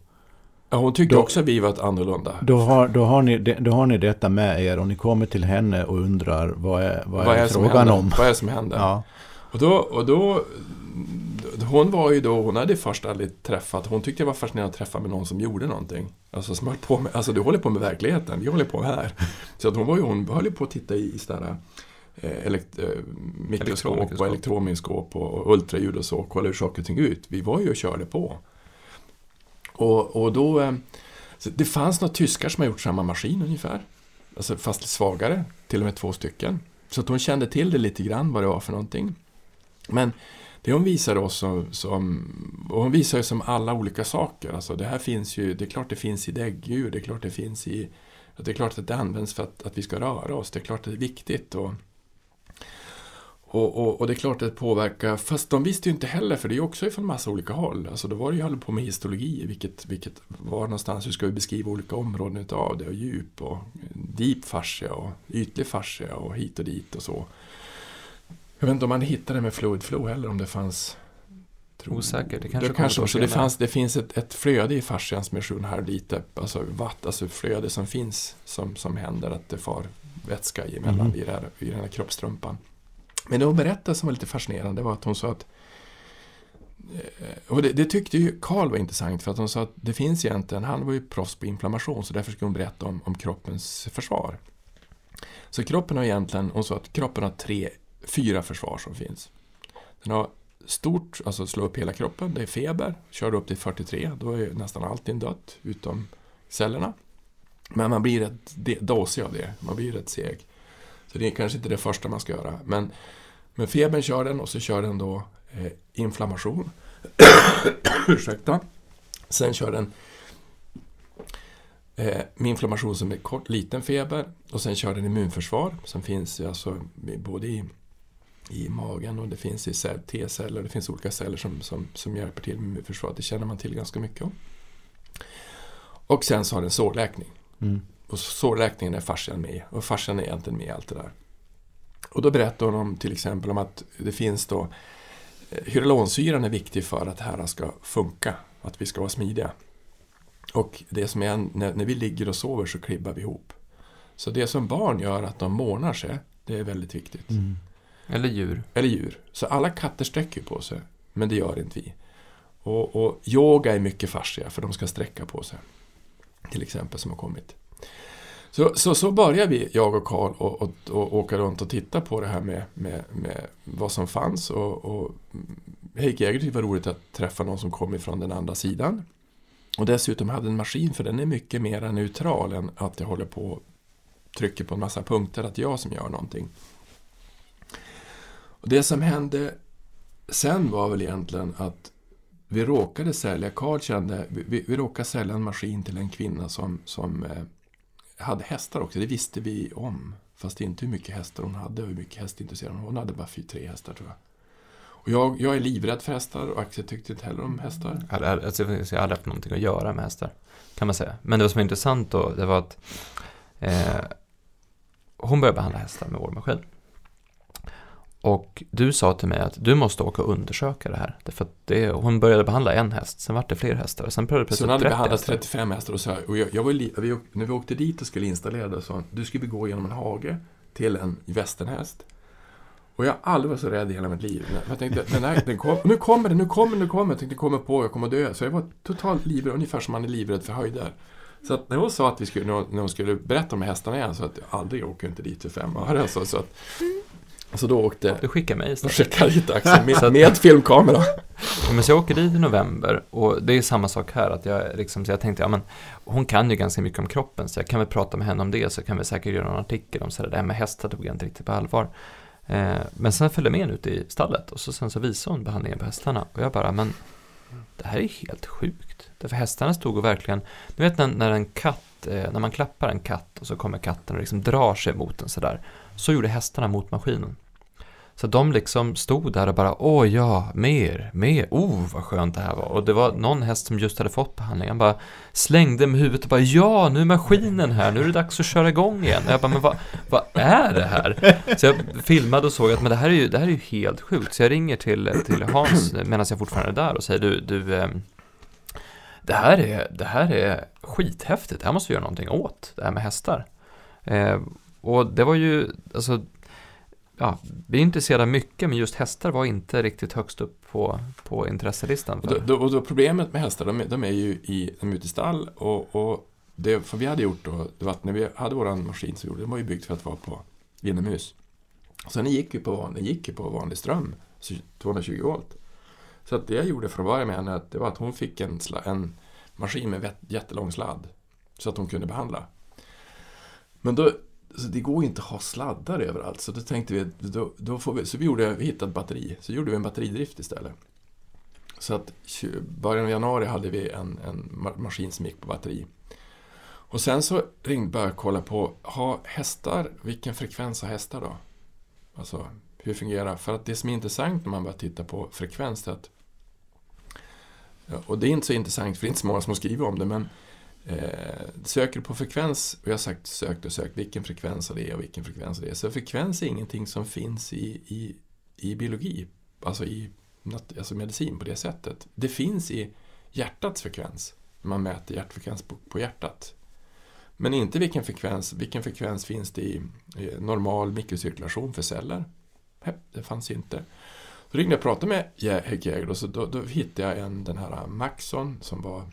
C: Ja, hon tyckte
B: Då-
C: också vi var ett annorlunda.
B: då har, då, har ni, då har ni detta med er och ni kommer till henne och undrar vad är, vad är,
C: det som
B: frågan om?
C: Vad är det som hände?
B: Ja.
C: Och då, och då, hon var ju då, hon hade först aldrig träffat, hon tyckte det var fascinerande att träffa med någon som gjorde någonting. Alltså som höll på med, alltså du håller på med verkligheten, vi håller på här. Så att hon var ju, hon höll ju på att titta i sådana eh, elekt, eh, mikroskop och
A: Elektronmikroskop.
C: och ultraljud och så, kolla hur saker och ting ut. Vi var ju och körde på. Och, och då, eh, det fanns några tyskar som har gjort samma maskin ungefär. Alltså fast svagare, till och med två stycken. Så att hon kände till det lite grann vad det var för någonting. Men det hon visar oss som, som och hon visar ju som alla olika saker. Alltså det här finns ju, det är klart det finns i däggdjur, det är klart det finns i, det är klart att det används för att, att vi ska röra oss, det är klart att det är viktigt. Och, och, och, och det är klart att det påverkar, fast de visste ju inte heller, för det är ju också från massa olika håll. Alltså då var det ju håller på med histologi, vilket, vilket var någonstans, hur ska vi beskriva olika områden utav det, och djup och deep fascia och ytlig fascia och hit och dit och så. Jag vet inte om man hittade med fluid flow heller, om det fanns... tror-
A: Osäkert, det kanske
C: det kanske
A: på
C: så det, fanns, det finns ett, ett flöde i fascian som är 7,5 liter, alltså watt, alltså flöde som finns, som, som händer att det far vätska emellan
B: Mhm.
C: i, det här, i den här kroppstrumpan. Men det hon berättade som var lite fascinerande var att hon sa att eh, och det, det tyckte ju Karl var intressant för att hon sa att det finns egentligen, han var ju proffs på inflammation så därför ska hon berätta om, om kroppens försvar. Så kroppen har egentligen, hon sa att kroppen har tre, fyra försvar som finns. Den har stort, alltså slå upp hela kroppen, det är feber, kör du upp till 43, då är nästan allting dött utom cellerna. Men man blir rätt dåsig av det, man blir rätt seg. Så det är kanske inte det första man ska göra. Men, men febern kör den och så kör den då eh, inflammation. Ursäkta. Sen kör den eh, med inflammation som är kort, liten feber. Och sen kör den immunförsvar som finns alltså i- både i, i magen och det finns i cell- T-celler. Det finns olika celler som, som, som hjälper till med immunförsvaret. Det känner man till ganska mycket om. Och sen så har den sårläkning.
B: Mm.
C: Och sårläkningen är fascian med. Och fascian är egentligen med i allt det där. Och då berättar hon om till exempel om att det finns då eh, Hyaluronsyran är viktig för att det här ska funka. Att vi ska vara smidiga. Och det som är, när, när vi ligger och sover så klibbar vi ihop. Så det som barn gör att de månar sig, det är väldigt viktigt.
B: Mm.
A: Eller djur.
C: Eller djur. Så alla katter sträcker ju på sig, men det gör inte vi. Och, och yoga är mycket fascia, för de ska sträcka på sig. Till exempel, som har kommit. Så, så, så börjar vi, jag och Karl, och, och, och åka runt och titta på det här med, med, med vad som fanns. Och, och Heike Jäger tyckte det var roligt att träffa någon som kom ifrån den andra sidan. Och dessutom hade en maskin, för den är mycket mer neutral än att jag håller på och trycker på en massa punkter, att jag som gör någonting. Och det som hände sen var väl egentligen att vi råkade sälja, Karl kände, vi, vi, råkade sälja en maskin till en kvinna som, som eh, hade hästar också, det visste vi om. Fast inte hur mycket hästar hon hade och hur mycket hästintresserad hon var. Hon hade bara fyra, tre hästar tror jag. Och jag, jag är livrädd för hästar och Axel tyckte inte heller om hästar.
A: Jag hade, alltså, jag hade aldrig haft någonting att göra med hästar, kan man säga. Men det som var intressant då, det var att eh, hon började behandla hästar med vår maskin. Och du sa till mig att du måste åka och undersöka det här. Därför att det, hon började behandla en häst, sen var det fler hästar. och Sen började
C: hon
A: plötsligt
C: hade
A: 30
C: behandlat
A: hästar.
C: 35 hästar och, så här, och jag, jag var li, vi, när vi åkte dit och skulle installera det så du skulle gå genom en hage till en västernhäst. Och jag har aldrig varit så rädd i hela mitt liv. Jag tänkte, den här, den kom, nu kommer den, nu kommer den, nu kommer den. Jag tänkte, kommer på, jag kommer att dö. Så jag var totalt livrädd, ungefär som man är livrädd för höjder. Så att när hon sa att vi skulle, hon- när hon skulle berätta om hästarna igen, så att jag aldrig åker inte dit för fem öre. Så, så att, alltså då åkte,
A: Du skickar mig
C: då
A: istället.
C: skickade jag hit Axel
A: Så
C: med,
A: att-
C: med filmkamera.
A: Ja, Men så jag åker dit i november och det är samma sak här. Att jag, liksom, så jag tänkte, ja men hon kan ju ganska mycket om kroppen så jag kan väl prata med henne om det så kan vi säkert göra någon artikel om så. Det här med hästar tog jag inte riktigt på allvar. Eh, men sen följde jag med henne ut i stallet och så sen så visade hon behandlingen på hästarna och jag bara, men det här är helt sjukt. Därför hästarna stod och verkligen, du vet när, när en katt, eh, när man klappar en katt och så kommer katten och liksom drar sig mot den sådär. Så gjorde hästarna mot maskinen. Så de liksom stod där och bara åh ja, mer, mer, oh vad skönt det här var. Och det var någon häst som just hade fått behandling, han bara slängde med huvudet och bara ja, nu är maskinen här, nu är det dags att köra igång igen. Och jag bara, men vad, vad är det här? Så jag filmade och såg att men det här är ju, det här är ju helt sjukt. Så jag ringer till, till Hans medan jag fortfarande är där och säger du, du eh, det här, är, det här är skithäftigt, det här måste vi göra någonting åt, det här med hästar. Eh, och det var ju, alltså, ja, vi är intresserade mycket, men just hästar var inte riktigt högst upp på, på intresselistan.
C: Och då, och då problemet med hästar, de, de är ju i, de är ute i stall och, och det för vi hade gjort då, det var att när vi hade vår maskin så gjorde den var ju byggd för att vara på inomhus. Så den gick ju på, den gick ju på vanlig ström, 220 volt. Så att det jag gjorde för att börja med henne, det var att hon fick en, en maskin med jättelång sladd. Så att hon kunde behandla. Men då, så det går ju inte att ha sladdar överallt. Så då tänkte vi, då, då får vi, så vi, gjorde, vi hittade ett batteri. Så gjorde vi en batteridrift istället. Så att i början av januari hade vi en, en maskin som gick på batteri. Och sen så ringde jag och kolla på, ha hästar, vilken frekvens har hästar då? Alltså, hur fungerar För att det som är intressant när man börjar titta på frekvens är att och det är inte så intressant för det är inte så många som har skrivit om det men eh, söker du på frekvens, och jag har sagt sökt och sökt vilken frekvens det är och vilken frekvens det är. Så frekvens är ingenting som finns i, i, i biologi, alltså i alltså medicin på det sättet. Det finns i hjärtats frekvens, när man mäter hjärtfrekvens på, på hjärtat. Men inte vilken frekvens, vilken frekvens finns det i, i normal mikrocirkulation för celler? Det fanns inte. Så ringde jag och pratade med Hägg Jäger och så då, då, hittade jag en, den här Maxon som var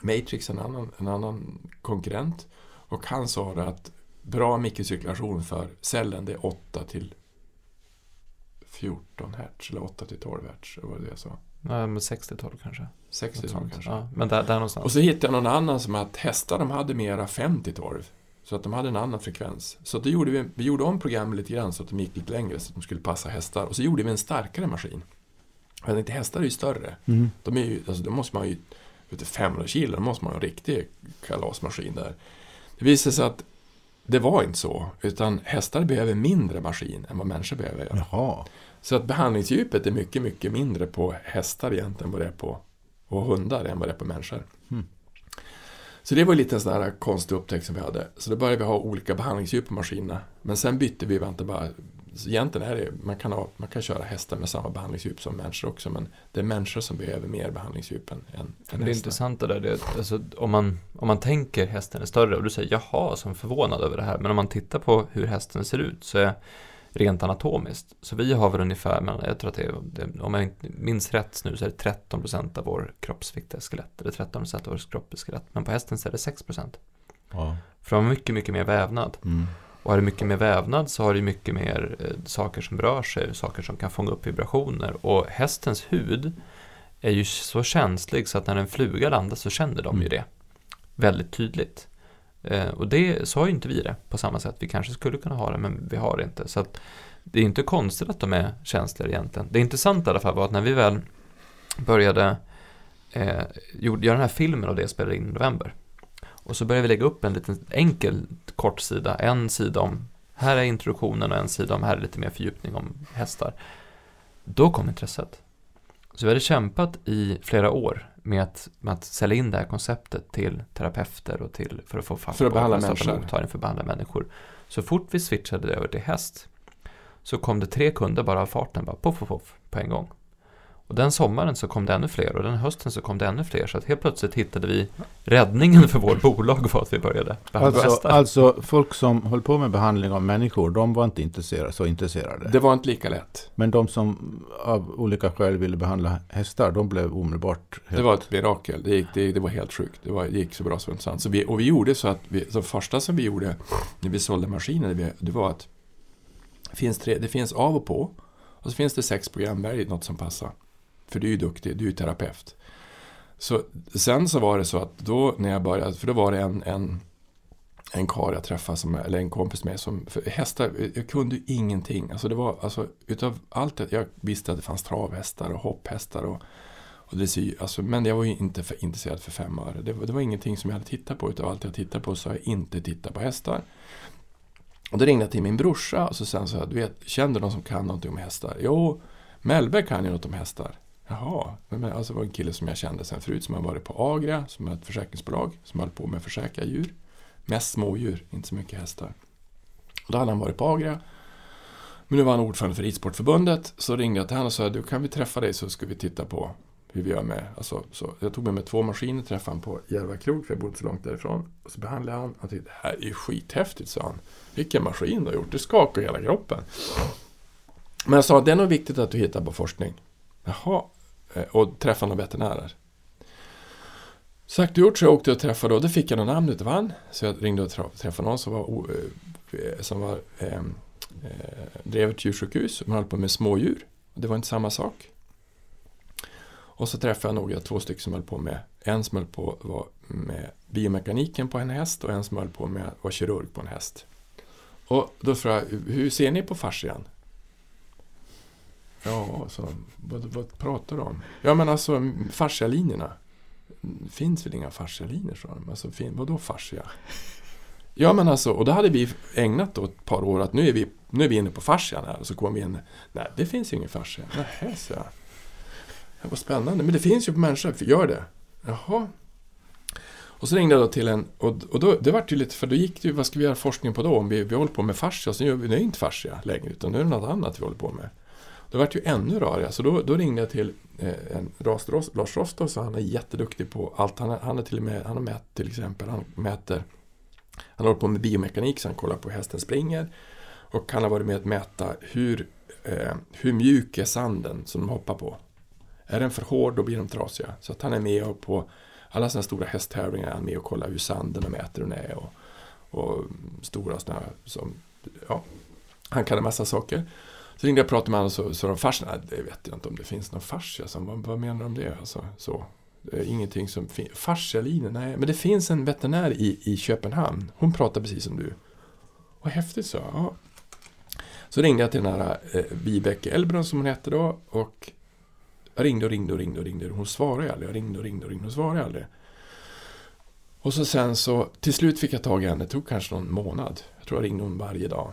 C: Matrix, en annan, en annan konkurrent. Och han sa att bra mikrocirkulation för cellen det är 8 till 14 hertz eller 8 till 12 hertz. Var det jag sa?
A: Ja, men 6 till 12 kanske.
C: 6 till 12 kanske.
A: Ja, men där, där någonstans.
C: Och så hittade jag någon annan som att hästar de hade mera 5 till 12. Så att de hade en annan frekvens. Så då gjorde vi, vi gjorde om programmet lite grann så att de gick lite längre så att de skulle passa hästar. Och så gjorde vi en starkare maskin. Jag tänkte, hästar är ju större. Mm. De är ju, alltså, då måste man ju, vet 500 kilo, då måste man ha en riktig kalasmaskin där. Det visade sig att det var inte så, utan hästar behöver mindre maskin än vad människor behöver.
B: Jaha.
C: Så att behandlingsdjupet är mycket, mycket mindre på hästar egentligen än vad det är på och hundar än vad det är på människor. Mm. Så det var lite en sån här konstig upptäckt som vi hade. Så då började vi ha olika behandlingsdjup på maskinerna. Men sen bytte vi inte bara så egentligen är det, man kan, ha, man kan köra hästar med samma behandlingsdjup som människor också, men det är människor som behöver mer behandlingsdjup än, än,
A: Det hästar. intressanta där, det är alltså, om, man, om man tänker hästen är större och du säger jaha, som förvånad över det här, men om man tittar på hur hästen ser ut så är rent anatomiskt. Så vi har väl ungefär, men jag tror att det är, om jag inte minns rätt nu så är det 13% av vår kroppsvikt är skelett, eller 13% av vår kropp är skelett. Men på hästen så är det 6 Ja. För de har mycket, mycket mer vävnad. Mm. Och har du mycket mer vävnad så har du mycket mer eh, saker som rör sig, saker som kan fånga upp vibrationer. Och hästens hud är ju så känslig så att när en fluga landar så känner de mm. ju det väldigt tydligt. Eh, och det, så har ju inte vi det på samma sätt. Vi kanske skulle kunna ha det, men vi har det inte. Så att det är inte konstigt att de är känsliga egentligen. Det intressanta i alla fall var att när vi väl började eh, göra den här filmen och det spelade in i november. Och så började vi lägga upp en liten enkel kort sida. En sida om, här är introduktionen och en sida om, här är lite mer fördjupning om hästar. Då kom intresset. Så vi hade kämpat i flera år med att, med att sälja in det här konceptet till terapeuter och till för att få fatt
C: för att behandla människor.
A: mottagning för att behandla människor. Så fort vi switchade över till häst så kom det tre kunder bara av farten, bara poff, poff, poff, på en gång. Och den sommaren så kom det ännu fler och den hösten så kom det ännu fler. Så att helt plötsligt hittade vi räddningen för vårt bolag för att vi började
B: behandla alltså, hästar. Alltså folk som höll på med behandling av människor, de var inte intresserade, så intresserade?
C: Det var inte lika lätt.
B: Men de som av olika skäl ville behandla hästar, de blev omedelbart...
C: Helt... Det var ett mirakel. Det, gick, det, det var helt sjukt. Det, var, det gick så bra som sant. Så vi, och vi gjorde så att, vi, det första som vi gjorde när vi sålde maskiner, det var att det finns, tre, det finns av och på. Och så finns det sex programberg, något som passar. För du är ju duktig, du är ju terapeut. Så, sen så var det så att då när jag började, för då var det en, en, en karl jag träffade, som, eller en kompis med som, för hästar, jag kunde ju ingenting. Alltså det var, alltså utav allt, jag visste att det fanns travhästar och hopphästar och, och dressyr, alltså, men jag var ju inte för, intresserad för fem öre. Det, det var ingenting som jag hade tittat på, utav allt jag tittade på så har jag inte tittat på hästar. Och då ringde jag till min brorsa och så sa han så här, du vet, känner du någon som kan någonting om hästar? Jo, Mellberg kan ju något om hästar. Jaha, men alltså det var en kille som jag kände sen förut som har varit på Agria, som är ett försäkringsbolag, som höll på med att försäkra djur. Mest smådjur, inte så mycket hästar. Och då hade han varit på Agria. Men nu var han ordförande för Ridsportförbundet, så ringde jag till honom och sa, du kan vi träffa dig så ska vi titta på hur vi gör med, alltså, så jag tog med mig två maskiner, träffade honom på Järva krog, för jag bodde så långt därifrån. Och så behandlade jag honom, och tyckte, det här är ju skithäftigt, sa han. Vilken maskin du har gjort, det skakar hela kroppen. Men jag sa, det är nog viktigt att du hittar på forskning. Jaha, Eh, och träffa några veterinärer. Sagt och gjort så jag åkte och träffade och då fick jag något namn utav han. Så jag ringde och träffade någon som var, eh, som var ehm, eh, eh, drev ett djursjukhus som höll på med smådjur. Det var inte samma sak. Och så träffade jag några, två stycken som höll på med, en som höll på var med biomekaniken på en häst och en som höll på med att vara kirurg på en häst. Och då frågade jag, hur ser ni på fascian? Ja, så, vad, vad pratar du om? Ja, men alltså fascialinjerna. finns väl inga fascialinjer, sa de. Alltså, fin, vadå fascia? Ja, men alltså, och då hade vi ägnat då ett par år att nu är vi, nu är vi inne på fascian här. Och så kom vi in, nej, det finns ju ingen fascia. Nähä, sa jag. Det var spännande, men det finns ju på människor, gör det. Jaha. Och så ringde jag då till en, och, och då, det var ju lite, för då gick det ju, vad ska vi göra forskning på då? Om vi, vi håller på med fascia, så gör vi, det är inte fascia längre, utan nu är det något annat vi håller på med. Då vart ju ännu rörigare, så då, då ringde jag till eh, en Ras, Lars Rostov, så han är jätteduktig på allt. Han, han är till och med, han har mätt till exempel, han mäter, han håller på med biomekanik, så han kollar på hur hästen springer. Och han har varit med att mäta hur, eh, hur mjuk är sanden som de hoppar på. Är den för hård, då blir de trasiga. Så att han är med och på alla sådana stora hästtävlingar är han med och kollar hur sanden och mäter den är. Och, och stora sådana som, ja, han kan en massa saker. Så ringde jag och pratade med honom så, så de fascia, nej, det vet jag inte om det finns någon fascia. Så, vad, vad menar de om det? Alltså, så. Det är ingenting som finns. Nej. Men det finns en veterinär i, i Köpenhamn. Hon pratar precis som du. Vad häftigt, så. Ja. Så ringde jag till den här eh, Vibeke Elbrun som hon hette då. Och jag ringde och ringde och ringde och ringde. Hon svarade aldrig. Jag ringde och ringde och ringde och svarade aldrig. Och så sen så, till slut fick jag tag i henne. Det tog kanske någon månad. Jag tror jag ringde hon varje dag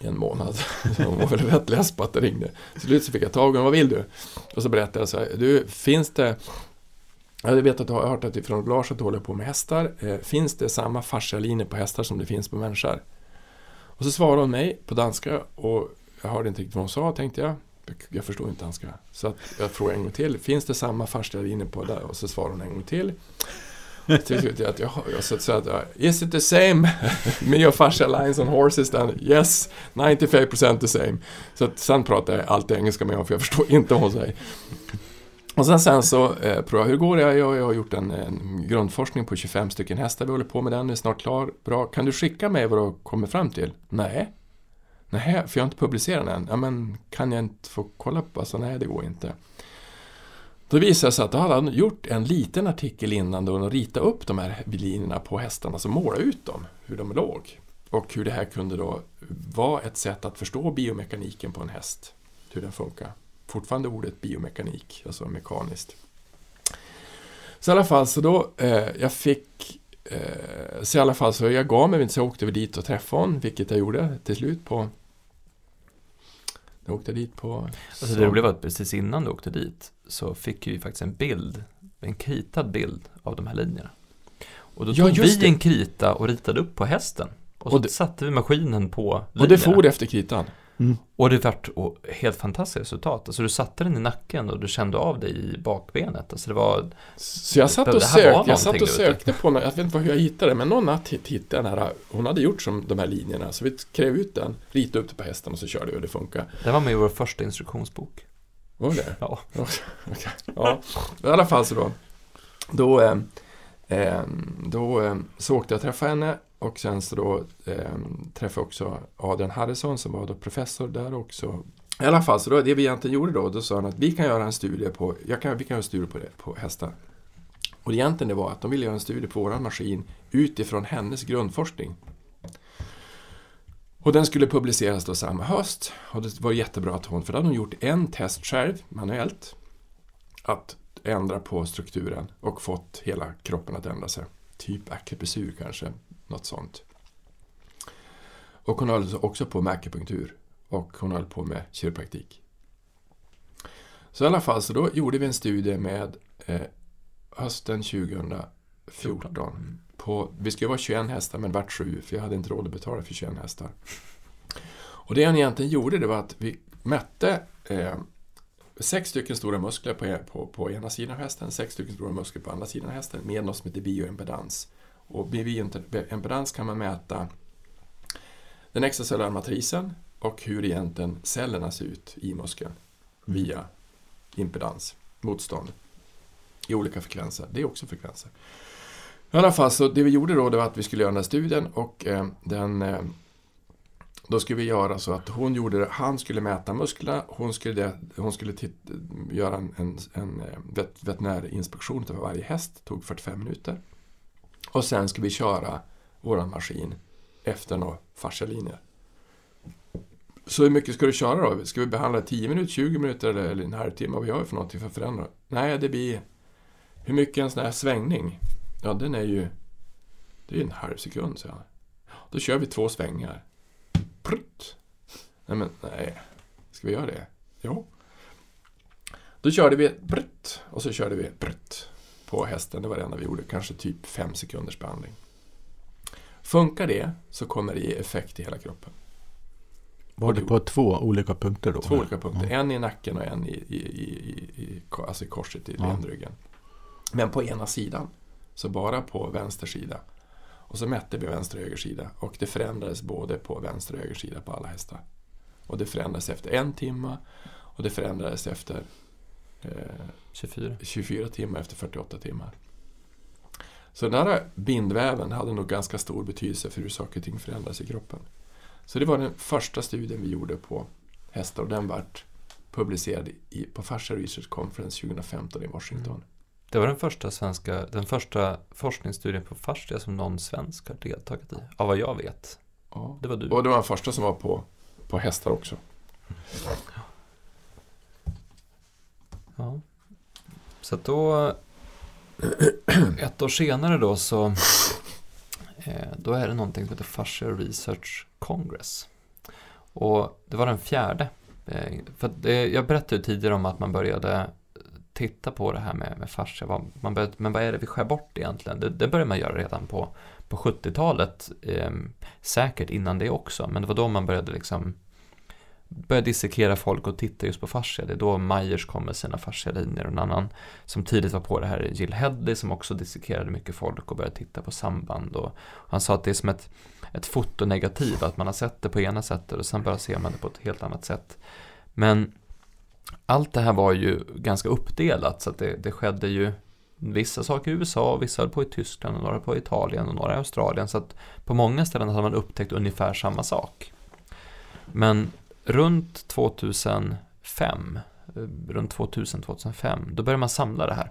C: en månad. Så hon var väl rätt less på att det ringde. Till slut så fick jag tag i honom, vad vill du? Och så berättade jag så här, du, finns det jag vet att du har hört att från Lars att du håller på med hästar. Eh, finns det samma fascialiner på hästar som det finns på människor? Och så svarade hon mig på danska och jag hörde inte riktigt vad hon sa tänkte jag. Jag förstår inte danska. Så att jag frågade en gång till. Finns det samma fascialiner på där? Och så svarade hon en gång till. Till slut att jag, jag sa att Is it the same? Me och farsa lines on horses then? Yes, 95% the same. Så att sen pratar jag alltid engelska med honom för jag förstår inte vad hon säger. Och sen, sen så eh, provade jag, hur går det? Jag, jag har gjort en, en, grundforskning på 25 stycken hästar, vi håller på med den, är snart klar. Bra, kan du skicka mig vad du kommer fram till? Nej. Nej, för jag har inte publicerat den än. Ja, men kan jag inte få kolla på? Alltså, nej, det går inte. Då visade det sig att då hade han gjort en liten artikel innan då och ritat upp de här linjerna på hästarna, så måla ut dem, hur de låg. Och hur det här kunde då vara ett sätt att förstå biomekaniken på en häst, hur den funkar. Fortfarande ordet biomekanik, alltså mekaniskt. Så i alla fall, så då, eh, jag fick, eh, så i alla fall så jag gav mig inte, så jag åkte dit och träffade honom, vilket jag gjorde till slut på jag åkte dit på...
A: Alltså det roliga var att precis innan du åkte dit så fick vi faktiskt en bild, en kritad bild av de här linjerna. Och då tog vi det. en krita och ritade upp på hästen. Och så och det, satte vi maskinen på linjerna.
C: Och det for efter kritan?
A: Mm. Och det vart helt fantastiskt resultat. Alltså du satte den i nacken och du kände av dig i bakbenet. Alltså det var...
C: Så jag satt och, sök, jag satt och sökte på, jag vet inte hur jag hittade det, men någon natt hittade den här, hon hade gjort som de här linjerna. Så vi skrev ut den, ritade upp det på hästen och så körde vi och det funkar.
A: Det var med i vår första instruktionsbok.
C: Var det?
A: Ja.
C: okay. ja. I alla fall så då, då, eh, eh då eh, så åkte jag och träffade henne och sen så då eh, träffade jag också Adrian Harrison som var då professor där också. I alla fall, så då, det vi egentligen gjorde då, då sa han att vi kan göra en studie på, jag kan, vi kan göra en studie på, det, på hästar. Och egentligen det var att de ville göra en studie på vår maskin utifrån hennes grundforskning. Och den skulle publiceras då samma höst. Och det var jättebra att hon, för då hade hon gjort en test själv, manuellt, att ändra på strukturen och fått hela kroppen att ändra sig. Typ akupressur kanske, något sånt. Och hon höll också på med akupunktur. Och hon höll på med kiropraktik. Så i alla fall, så då gjorde vi en studie med eh, hösten 2014. På, vi skulle vara 21 hästar, men vart sju, för jag hade inte råd att betala för 21 hästar. Och det han egentligen gjorde, det var att vi mätte eh, sex stycken stora muskler på, på, på ena sidan av hästen, sex stycken stora muskler på andra sidan av hästen med något som heter bioimpedans. Och med bioimpedans kan man mäta den extracellulära matrisen och hur egentligen cellerna ser ut i muskeln via impedans, motstånd, i olika frekvenser. Det är också frekvenser. I alla fall, så det vi gjorde då det var att vi skulle göra den här studien och eh, den eh, då skulle vi göra så att hon gjorde han skulle mäta musklerna, hon skulle, hon skulle titta, göra en, en, en eh, vet, veterinärinspektion av varje häst, tog 45 minuter. Och sen ska vi köra våran maskin efter några fascialinjer. Så hur mycket ska du köra då? Ska vi behandla 10 minuter, 20 minuter eller, eller en halvtimme? Vad gör vi för någonting för att förändra? Nej, det blir... Hur mycket är en sån här svängning? Ja, den är ju... Det är en halv sekund, så jag. Då kör vi två svängar. Prutt. Nej, men nej. Ska vi göra det? Jo. Då körde vi brutt och så körde vi brutt på hästen. Det var det enda vi gjorde. Kanske typ fem sekunders behandling. Funkar det så kommer det ge effekt i hela kroppen.
B: Var det på två olika punkter då?
C: Två olika punkter. Ja. En i nacken och en i, i, i, i, alltså i korset i ja. ländryggen. Men på ena sidan. Så bara på vänster sida. Och så mätte vi vänster och höger sida. Och det förändrades både på vänster och höger sida på alla hästar. Och det förändrades efter en timme. Och det förändrades efter
A: 24.
C: 24 timmar efter 48 timmar. Så den här bindväven hade nog ganska stor betydelse för hur saker och ting förändras i kroppen. Så det var den första studien vi gjorde på hästar och den vart publicerad i, på Fascia Research Conference 2015 i Washington. Mm.
A: Det var den första, svenska, den första forskningsstudien på fascia som någon svensk har deltagit i, av vad jag vet.
C: Ja. Det var du. Och det var den första som var på, på hästar också.
A: Ja. Så att då, ett år senare då så, eh, då är det någonting som heter Fascia Research Congress. Och det var den fjärde. Eh, för det, jag berättade ju tidigare om att man började titta på det här med, med fascia. Man började, men vad är det vi skär bort egentligen? Det, det började man göra redan på, på 70-talet. Eh, säkert innan det också. Men det var då man började liksom börjar dissekera folk och titta just på fascia. Det är då Myers kom med sina fascialinjer och en annan som tidigt var på det här är Jill Hedley som också dissekerade mycket folk och började titta på samband. Och han sa att det är som ett, ett fotonegativ, att man har sett det på ena sättet och sen bara ser man det på ett helt annat sätt. Men allt det här var ju ganska uppdelat så att det, det skedde ju vissa saker i USA, vissa höll på i Tyskland, och några på Italien och några i Australien. Så att på många ställen hade man upptäckt ungefär samma sak. Men runt 2005, eh, runt 2000-2005, då började man samla det här.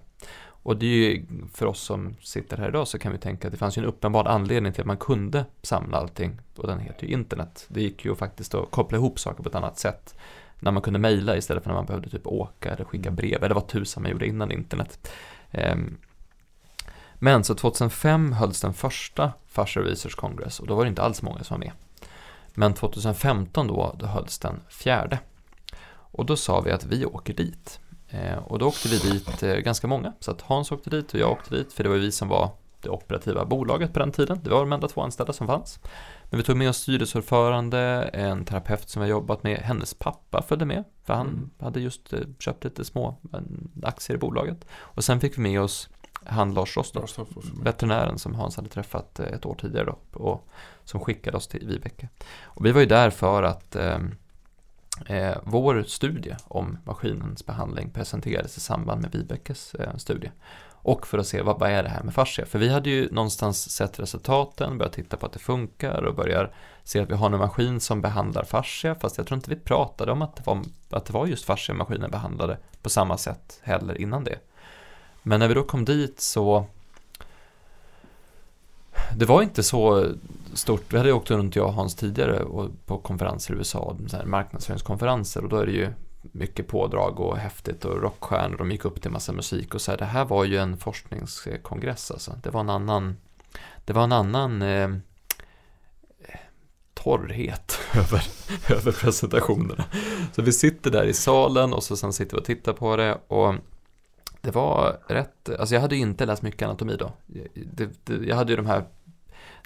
A: Och det är ju, för oss som sitter här idag så kan vi tänka att det fanns ju en uppenbar anledning till att man kunde samla allting. Och den heter ju internet. Det gick ju faktiskt att koppla ihop saker på ett annat sätt när man kunde mejla istället för när man behövde typ åka eller skicka brev, eller vad tusan man gjorde innan internet. Ehm, men så 2005 hölls den första Fascia Research Congress och då var det inte alls många som var med. Men 2015 då, då hölls den fjärde. Och då sa vi att vi åker dit. Ehm, och då åkte vi dit eh, ganska många. Så att Hans åkte dit och jag åkte dit, för det var vi som var det operativa bolaget på den tiden. Det var de enda två anställda som fanns. Men vi tog med oss styrelseordförande, en terapeut som vi har jobbat med, hennes pappa följde med, för han mm. hade just eh, köpt lite små aktier i bolaget. Och sen fick vi med oss han Lars Rostoff, veterinären som Hans hade träffat eh, ett år tidigare då, och som skickade oss till Vibeke. Och vi var ju där för att eh, eh, vår studie om maskinens behandling presenterades i samband med Vibekes eh, studie. Och för att se vad, vad är det här med fascia? För vi hade ju någonstans sett resultaten, börjat titta på att det funkar och börjar se att vi har en maskin som behandlar fascia, fast jag tror inte vi pratade om att det var, att det var just fascia maskinen behandlade på samma sätt heller innan det. Men när vi då kom dit så det var inte så stort. Vi hade åkt runt jag och Hans tidigare och på konferenser i USA, marknadsföringskonferenser och då är det ju mycket pådrag och häftigt och rockstjärnor. De gick upp till massa musik och så här. Det här var ju en forskningskongress alltså. Det var en annan, det var en annan eh, torrhet över, över presentationerna. Så vi sitter där i salen och så sen sitter vi och tittar på det och det var rätt, alltså jag hade ju inte läst mycket anatomi då. Det, det, jag hade ju de här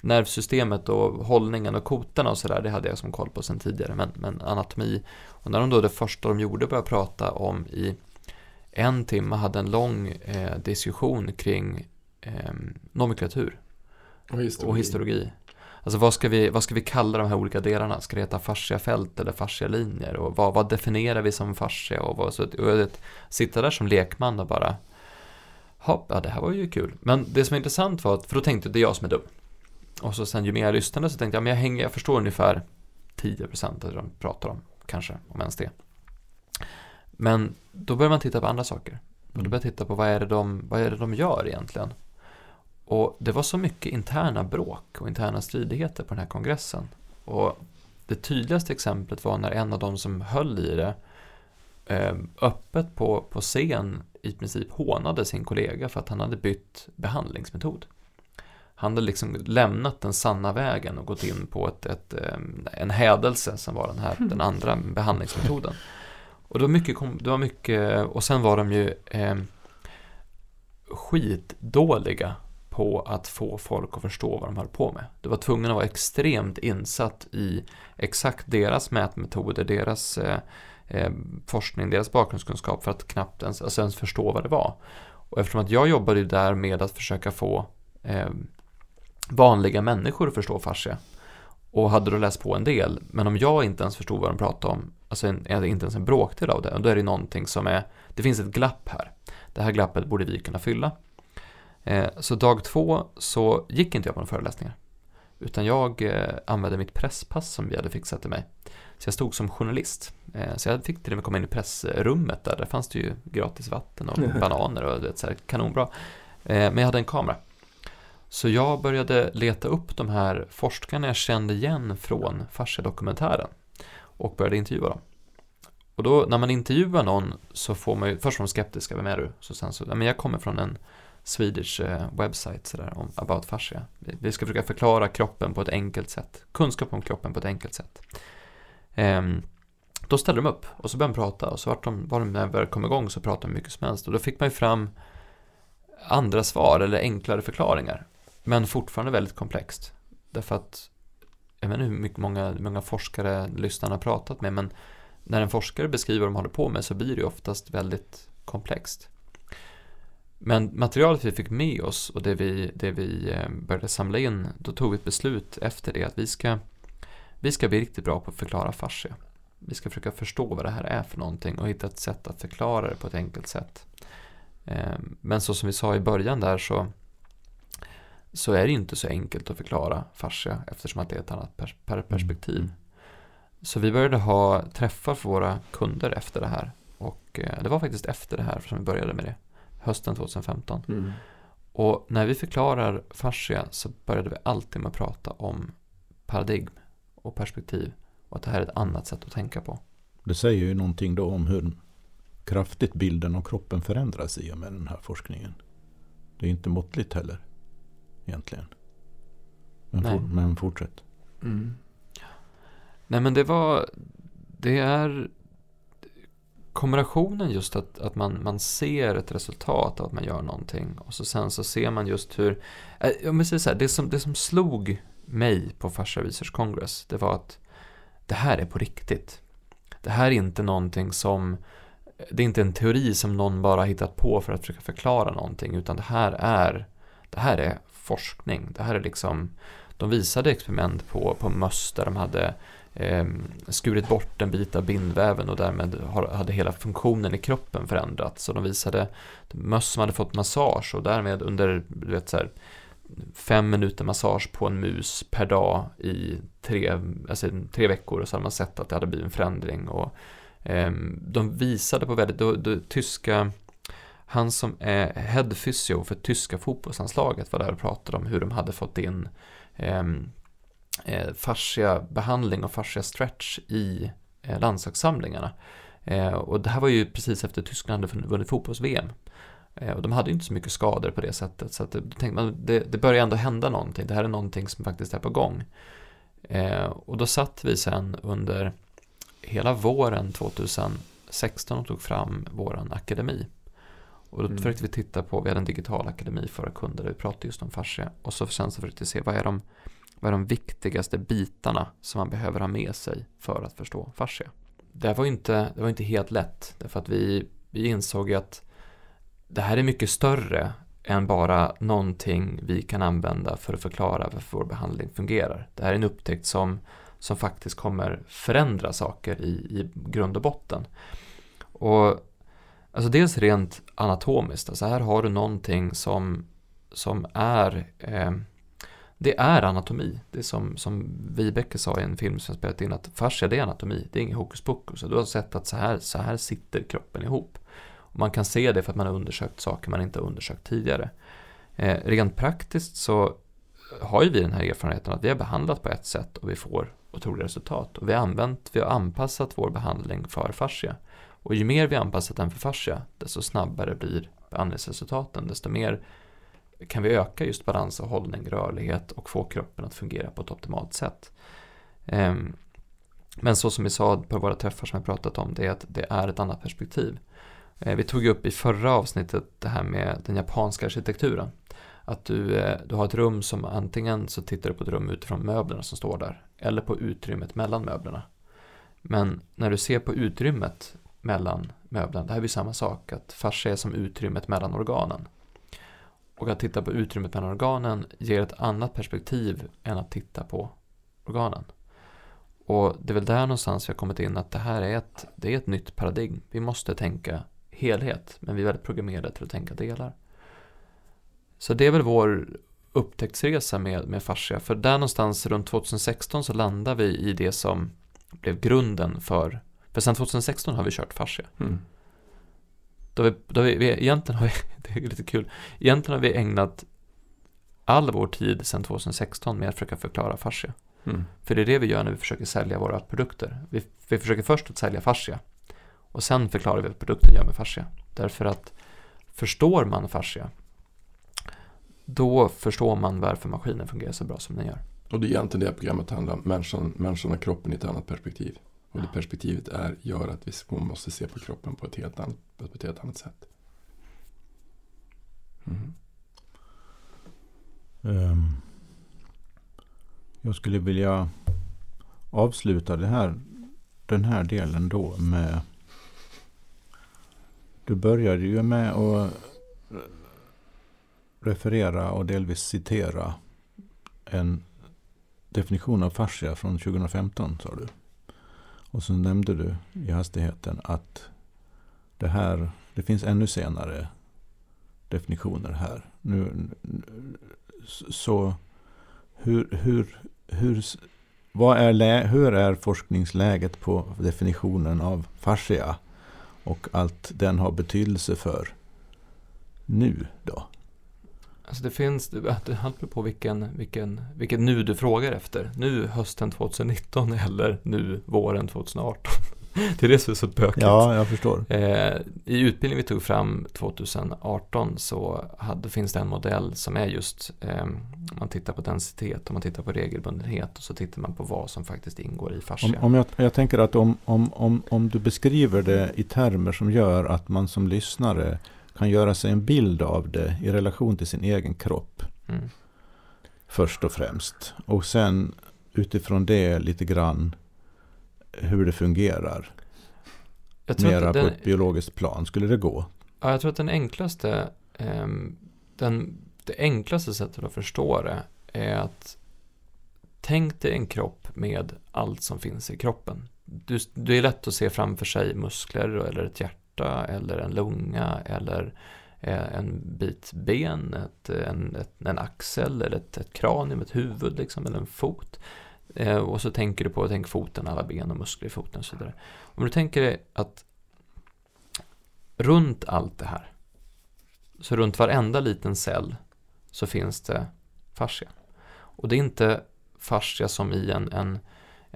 A: nervsystemet och hållningen och kotorna och sådär, det hade jag som koll på sen tidigare, men, men anatomi. Och när de då det första de gjorde började prata om i en timme hade en lång eh, diskussion kring eh, nomenklatur
C: Och
A: och histologi. Alltså vad ska, vi, vad ska vi kalla de här olika delarna? Ska det heta fasciafält eller fascialinjer? Och vad, vad definierar vi som fascia? Och, vad, så, och att sitta där som lekman och bara Hopp, ja det här var ju kul. Men det som är intressant var att, för då tänkte jag det är jag som är dum. Och så sen ju mer jag lyssnade så tänkte jag, men jag hänger, jag förstår ungefär 10% av det de pratar om, kanske, om ens det. Men då börjar man titta på andra saker. Och då börjar jag titta på vad är, det de, vad är det de gör egentligen? Och det var så mycket interna bråk och interna stridigheter på den här kongressen. Och det tydligaste exemplet var när en av de som höll i det eh, öppet på, på scen i princip hånade sin kollega för att han hade bytt behandlingsmetod. Han hade liksom lämnat den sanna vägen och gått in på ett, ett, eh, en hädelse som var den här, den andra behandlingsmetoden. Och det var mycket, det var mycket och sen var de ju eh, skitdåliga på att få folk att förstå vad de höll på med. Du var tvungen att vara extremt insatt i exakt deras mätmetoder, deras eh, eh, forskning, deras bakgrundskunskap för att knappt ens, alltså ens förstå vad det var. Och eftersom att jag jobbade ju där med att försöka få eh, vanliga människor att förstå fascia och hade då läst på en del, men om jag inte ens förstod vad de pratade om, alltså en, inte ens en bråkdel av det, då är det någonting som är, det finns ett glapp här. Det här glappet borde vi kunna fylla. Eh, så dag två så gick inte jag på några föreläsningar. Utan jag eh, använde mitt presspass som vi hade fixat till mig. Så jag stod som journalist. Eh, så jag fick till och med komma in i pressrummet där. Där fanns det ju gratis vatten och bananer och det så här, kanonbra. Men jag hade en kamera. Så jag började leta upp de här forskarna jag kände igen från Fascia-dokumentären. Och började intervjua dem. Och då när man intervjuar någon så får man ju, först var de skeptiska, vem är du? Så sen så, men jag kommer från en Swedish eh, website sådär, om about fascia. Vi, ska försöka förklara kroppen på ett enkelt sätt. Kunskap om kroppen på ett enkelt sätt. Ehm, då ställde de upp och så började de prata och så vart de, var de när de kom igång så pratade de mycket som helst och då fick man ju fram andra svar eller enklare förklaringar. Men fortfarande väldigt komplext. Därför att jag vet inte hur mycket många, många forskare lyssnarna har pratat med men när en forskare beskriver vad de håller på med så blir det ju oftast väldigt komplext. Men materialet vi fick med oss och det vi, det vi eh, började samla in, då tog vi ett beslut efter det att vi ska, vi ska bli riktigt bra på att förklara fascia. Vi ska försöka förstå vad det här är för någonting och hitta ett sätt att förklara det på ett enkelt sätt. Eh, Men så som vi sa i början där så, så är det inte så enkelt att förklara fascia eftersom att det är ett annat pers- per- perspektiv.
B: Mm.
A: Så vi började ha träffar för våra kunder efter det här. Och eh, det var faktiskt efter det här som vi började med det. Hösten 2015.
C: Mm.
A: Och när vi förklarar fascia så började vi alltid med att prata om paradigm och perspektiv. Och att det här är ett annat sätt att tänka på.
B: Det säger ju någonting då om hur kraftigt bilden av kroppen förändras i och med den här forskningen. Det är inte måttligt heller. Egentligen. Men,
A: Nej.
B: for, men fortsätt.
C: Mm.
A: Nej men det var, det är kombinationen just att, att man, man ser ett resultat av att man gör någonting och så sen så ser man just hur, eh, om jag säger så här, det som, det som slog mig på Fascia Research Congress, det var att det här är på riktigt. Det här är inte någonting som, det är inte en teori som någon bara hittat på för att försöka förklara någonting, utan det här är, det här är forskning. Det här är liksom, de visade experiment på, på möss där de hade Ehm, skurit bort en bit av bindväven och därmed har, hade hela funktionen i kroppen förändrats. Så de visade möss som hade fått massage och därmed under du vet, så här, fem minuter massage på en mus per dag i tre, alltså, tre veckor och så hade man sett att det hade blivit en förändring. Och, eh, de visade på väldigt, då, då, tyska han som är head physio för tyska fotbollslandslaget var där och pratade om hur de hade fått in eh, eh, fascia-behandling och fascia-stretch i eh, landslagssamlingarna. Eh, och det här var ju precis efter Tyskland hade vunnit fotbolls-VM. Eh, och de hade ju inte så mycket skador på det sättet. Så att det, då tänkte man, det, det börjar ändå hända någonting. Det här är någonting som faktiskt är på gång. Eh, och då satt vi sen under hela våren 2016 och tog fram våran akademi. Och då
C: Mm.
A: försökte vi titta på, vi hade en digital akademi för kunder där vi pratade just om fascia. Och så sen så försökte vi se vad är, de, vad är de viktigaste bitarna som man behöver ha med sig för att förstå fascia. Det här var inte, det var inte helt lätt, därför att vi, vi insåg att det här är mycket större än bara någonting vi kan använda för att förklara varför vår behandling fungerar. Det här är en upptäckt som, som faktiskt kommer förändra saker i, i grund och botten. Och alltså dels rent anatomiskt, alltså här har du någonting som, som är eh, det är anatomi. Det är som, som Vibeke sa i en film som jag spelat in att fascia det är anatomi, det är inget hokus pokus. Du har sett att så här, så här sitter kroppen ihop. Och man kan se det för att man har undersökt saker man inte har undersökt tidigare. Eh, rent praktiskt så har ju vi den här erfarenheten att vi har behandlat på ett sätt och vi får otroliga resultat. Och vi har använt, vi har anpassat vår behandling för fascia. Och ju mer vi anpassat den för fascia, desto snabbare blir behandlingsresultaten, desto mer kan vi öka just balans och hållning, rörlighet och få kroppen att fungera på ett optimalt sätt. Ehm, men så som vi sa på våra träffar som vi pratat om, det är att det är ett annat perspektiv. Eh, vi tog ju upp i förra avsnittet det här med den japanska arkitekturen. Att du, eh, du har ett rum som antingen så tittar du på ett rum utifrån möblerna som står där, eller på utrymmet mellan möblerna. Men när du ser på utrymmet mellan möblerna, det här är ju samma sak, att fascia är som utrymmet mellan organen. Och att titta på utrymmet mellan organen ger ett annat perspektiv än att titta på organen. Och det är väl där någonstans vi har kommit in att det här är ett, det är ett nytt paradigm. Vi måste tänka helhet, men vi är väldigt programmerade till att tänka delar. Så det är väl vår upptäcktsresa med, med fascia. För där någonstans runt 2016 så landar vi i det som blev grunden för, för sen 2016 har vi kört fascia.
C: Mm.
A: Då vi, då vi, vi, egentligen har vi, det är lite kul, egentligen har vi ägnat all vår tid sedan 2016 med att försöka förklara fascia.
C: Mm.
A: För det är det vi gör när vi försöker sälja våra produkter. Vi, vi försöker först att sälja fascia och sen förklarar vi vad produkten gör med fascia. Därför att förstår man fascia då förstår man varför maskinen fungerar så bra som den gör.
C: Och det är egentligen det programmet handlar om, människan, människan och kroppen i ett annat perspektiv. Och det perspektivet är, gör att vi måste se på kroppen på ett helt annat, på ett helt annat sätt. Mm.
B: Ehm. Jag skulle vilja avsluta det här, den här delen då med... Du började ju med att referera och delvis citera en definition av fascia från 2015 sa du. Och så nämnde du i hastigheten att det här, det finns ännu senare definitioner här. Nu, så hur, hur, hur, vad är, lä, hur är forskningsläget på definitionen av fascia och allt den har betydelse för nu då?
A: Alltså det finns, det det beror på vilken, vilken, vilket nu du frågar efter. Nu hösten 2019 eller nu våren 2018. Det är det som är så bökigt.
B: Ja, jag förstår.
A: Eh, I utbildningen vi tog fram 2018 så hade, finns det en modell som är just eh, man tittar på densitet och man tittar på regelbundenhet och så tittar man på vad som faktiskt ingår i fascia.
B: Om, om jag, jag tänker att om, om, om, om du beskriver det i termer som gör att man som lyssnare kan göra sig en bild av det i relation till sin egen kropp
A: Mm.
B: först och främst. Och sen utifrån det lite grann hur det fungerar.
A: Jag tror
B: Mera
A: att
B: på
A: den,
B: ett biologiskt plan. Skulle det gå?
A: ja, jag tror att den enklaste, ehm, den, det enklaste sättet att förstå det är att tänk dig en kropp med allt som finns i kroppen. Du, det är lätt att se framför sig muskler eller ett hjärta eller en lunga eller eh, en bit ben, ett, en, ett, en axel eller ett, ett kranium, ett huvud liksom, eller en fot. Eh, och så tänker du på, tänk foten, alla ben och muskler i foten och så vidare. Om du tänker dig att runt allt det här, så runt varenda liten cell så finns det fascia. Och det är inte fascia som i en, en,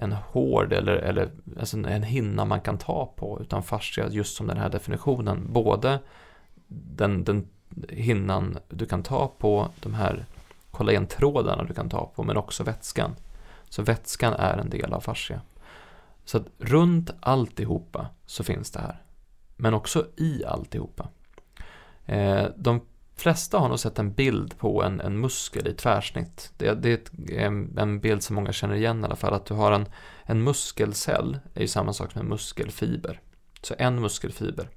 A: en hård eller, eller alltså en hinna man kan ta på, utan fascia just som den här definitionen, både den, den hinnan du kan ta på, de här kollagentrådarna du kan ta på, men också vätskan. Så vätskan är en del av fascia. Så att runt alltihopa så finns det här. Men också i alltihopa. Eh, de flesta har nog sett en bild på en, en muskel i tvärsnitt. Det, det är ett, en bild som många känner igen i alla fall. Att du har en, en muskelcell, är ju samma sak som en muskelfiber. Så en muskelfiber.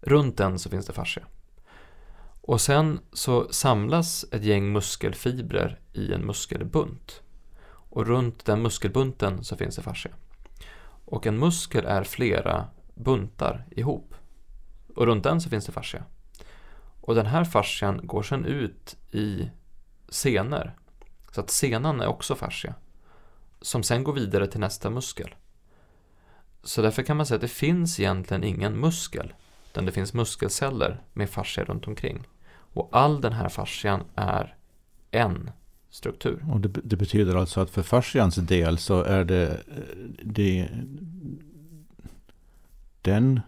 A: Runt den så finns det fascia. Och sen så samlas ett gäng muskelfibrer i en muskelbunt. Och runt den muskelbunten så finns det fascia. Och en muskel är flera buntar ihop. Och runt den så finns det fascia. Och den här fascian går sen ut i senor. Så att senan är också fascia. Som sen går vidare till nästa muskel. Så därför kan man säga att det finns egentligen ingen muskel. Utan det finns muskelceller med fascia runt omkring. Och all den här fascian är en struktur.
B: Och det, det, betyder alltså att för fascians del så är det, eh, det den,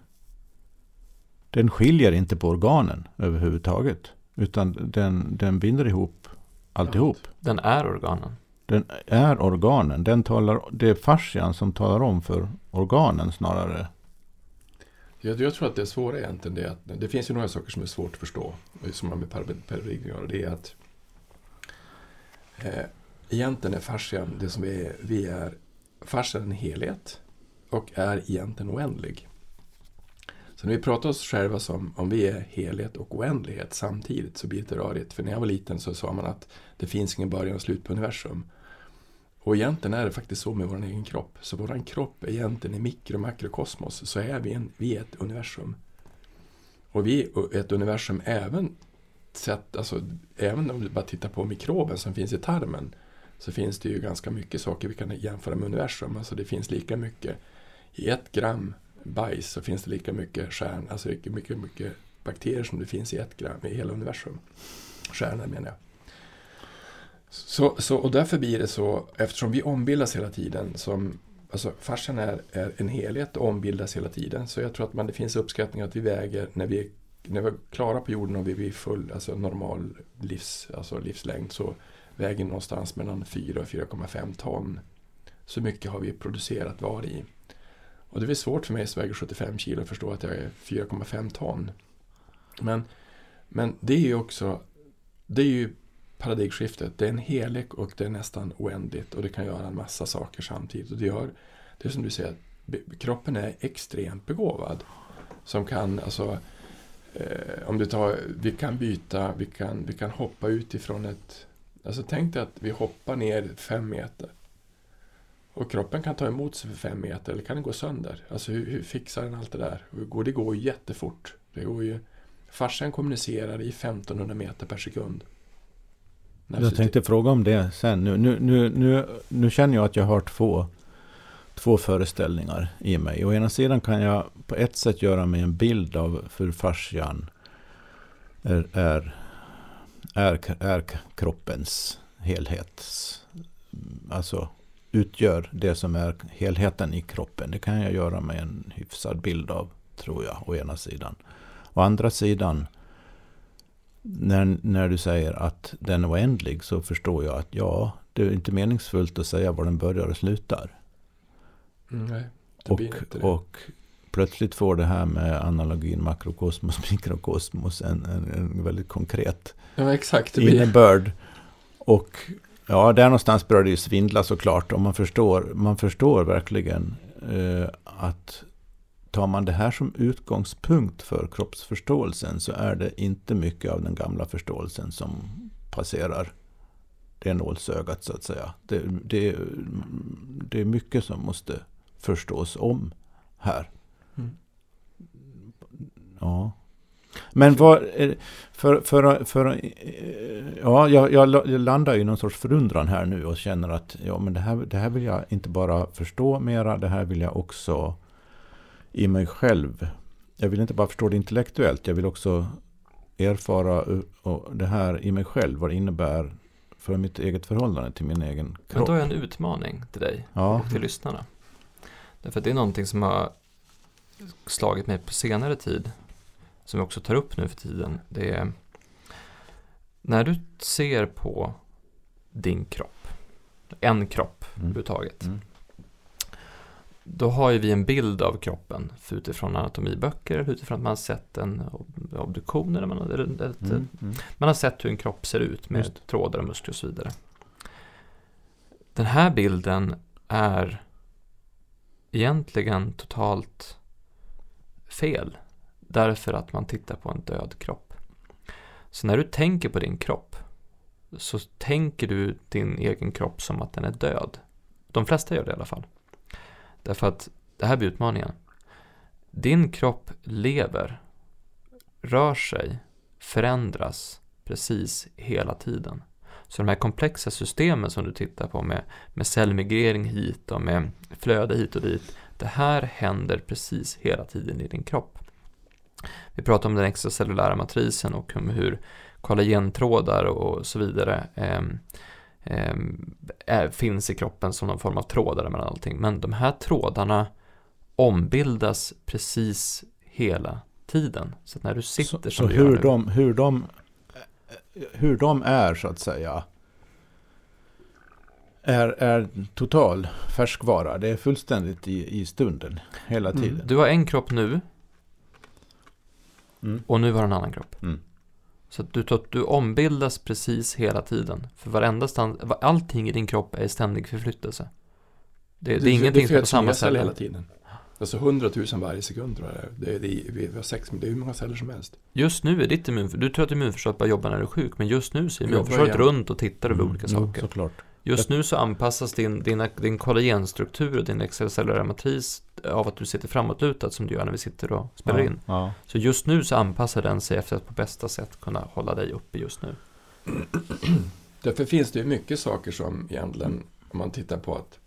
B: den skiljer inte på organen överhuvudtaget. Utan den, den binder ihop alltihop.
A: Den är organen.
B: Den är organen. Den talar, det är fascian som talar om för organen snarare.
C: Jag, jag tror att det svåra egentligen är att det finns ju några saker som är svårt att förstå. Som har med göra. Det är att eh, egentligen är fascian det som vi är. Vi är fascian en helhet och är egentligen oändlig. Så när vi pratar oss själva som om vi är helhet och oändlighet samtidigt så blir det rörigt. För när jag var liten så sa man att det finns ingen början och slut på universum. Och egentligen är det faktiskt så med vår egen kropp. Så vår kropp är egentligen i mikro och makrokosmos så är vi, en, vi är ett universum. Och vi är ett universum även sett, alltså, även om du bara tittar på mikroben som finns i tarmen så finns det ju ganska mycket saker vi kan jämföra med universum. Alltså det finns lika mycket i ett gram bajs så finns det lika mycket stjärn, alltså lika mycket, mycket bakterier som det finns i ett gram i hela universum. Stjärnor menar jag. Så, så, och därför blir det så, eftersom vi ombildas hela tiden, som, alltså farsen är, är en helhet och ombildas hela tiden, så jag tror att man, det finns uppskattningar att vi väger, när vi, är, när vi är klara på jorden och vi blir full, alltså normal livs, alltså livslängd, så väger någonstans mellan 4 och 4,5 ton. Så mycket har vi producerat var i. Och det är svårt för mig som väger 75 kilo att förstå att jag är 4,5 ton. Men, men det är ju också, det är ju paradigmskiftet. Det är en helig och det är nästan oändligt och det kan göra en massa saker samtidigt. Och det gör, det är som du säger, kroppen är extremt begåvad. Som kan, alltså, eh, om du tar, vi kan byta, vi kan, vi kan hoppa utifrån ett, alltså tänk dig att vi hoppar ner fem meter. Och kroppen kan ta emot sig för fem meter eller kan den gå sönder? Alltså hur, hur fixar den allt det där? Det går ju jättefort. Det går ju, farsan kommunicerar i 1500 meter per sekund.
B: Jag tänkte fråga om det sen. Nu, nu, nu, nu, nu känner jag att jag har två, två föreställningar i mig. Å ena sidan kan jag på ett sätt göra mig en bild av hur fascian är, är, är, är kroppens helhet. Alltså utgör det som är helheten i kroppen. Det kan jag göra med en hyfsad bild av, tror jag, å ena sidan. Å andra sidan när, när du säger att den är oändlig så förstår jag att ja, det är inte meningsfullt att säga var den börjar och slutar.
C: Mm, nej,
B: det och, och plötsligt får det här med analogin makrokosmos, mikrokosmos en, en, en väldigt konkret
C: ja, exakt,
B: innebörd. Och ja, där någonstans börjar det ju svindla såklart. Och man förstår, man förstår verkligen eh, att tar man det här som utgångspunkt för kroppsförståelsen så är det inte mycket av den gamla förståelsen som passerar det nålsögat så att säga. Det, det, det är mycket som måste förstås om här. Mm. Ja. Men vad, för, för, för, ja, jag, jag landar i någon sorts förundran här nu och känner att ja, men det, här, det här vill jag inte bara förstå mera, det här vill jag också i mig själv. Jag vill inte bara förstå det intellektuellt, jag vill också erfara det här i mig själv, vad det innebär för mitt eget förhållande till min egen kropp. Men
A: då har jag en utmaning till dig ja. och till lyssnarna. Därför att det är någonting som har slagit mig på senare tid, som jag också tar upp nu för tiden. Det är när du ser på din kropp en kropp
B: Mm.
A: överhuvudtaget.
B: Mm.
A: Då har ju vi en bild av kroppen utifrån anatomiböcker eller utifrån att man har sett en ob- obduktion eller man, har- eller ett,
B: Mm. Mm.
A: man har sett hur en kropp ser ut med
B: Just.
A: trådar och muskler och så vidare. Den här bilden är egentligen totalt fel. Därför att man tittar på en död kropp. Så när du tänker på din kropp så tänker du din egen kropp som att den är död. De flesta gör det i alla fall. Därför att det här blir utmaningen. Din kropp lever, rör sig, förändras precis hela tiden. Så de här komplexa systemen som du tittar på med, med cellmigrering hit och med flöde hit och dit. Det här händer precis hela tiden i din kropp. Vi pratar om den extracellulära matrisen och om hur kollagentrådar och så vidare ehm, är, finns i kroppen som någon form av trådar mellan allting. Men de här trådarna ombildas precis hela tiden. Så när du sitter
B: Så,
A: som
B: så hur,
A: nu,
B: de, hur, de, hur de är så att säga är, är total färskvara. Det är fullständigt i, i stunden hela tiden.
A: Mm. Du har en kropp nu
B: Mm.
A: och nu har du en annan kropp.
B: Mm.
A: Så att du, du, du ombildas precis hela tiden. För varenda stand, allting i din kropp är i ständig förflyttelse. Det, det är ingenting som är på samma ställe.
C: hela tiden. Alltså 100 000 varje sekund tror jag det är. Det, är- det, vi har sex, det är hur många celler som helst.
A: Just nu är ditt immunförsvar, du tror att immunförsvaret bara jobbar när du är sjuk, men just nu så är
C: Jobbar
A: immunförsvaret runt och tittar över olika
B: jo,
A: saker.
B: såklart.
A: Just nu så anpassas din, din, din kollagenstruktur och din extracellulära matris av att du sitter framåtlutad som du gör när vi sitter och spelar
B: ja,
A: in.
B: Ja.
A: Så just nu så anpassar den sig efter att på bästa sätt kunna hålla dig uppe just nu.
C: Därför finns det ju mycket saker som egentligen, om man tittar på att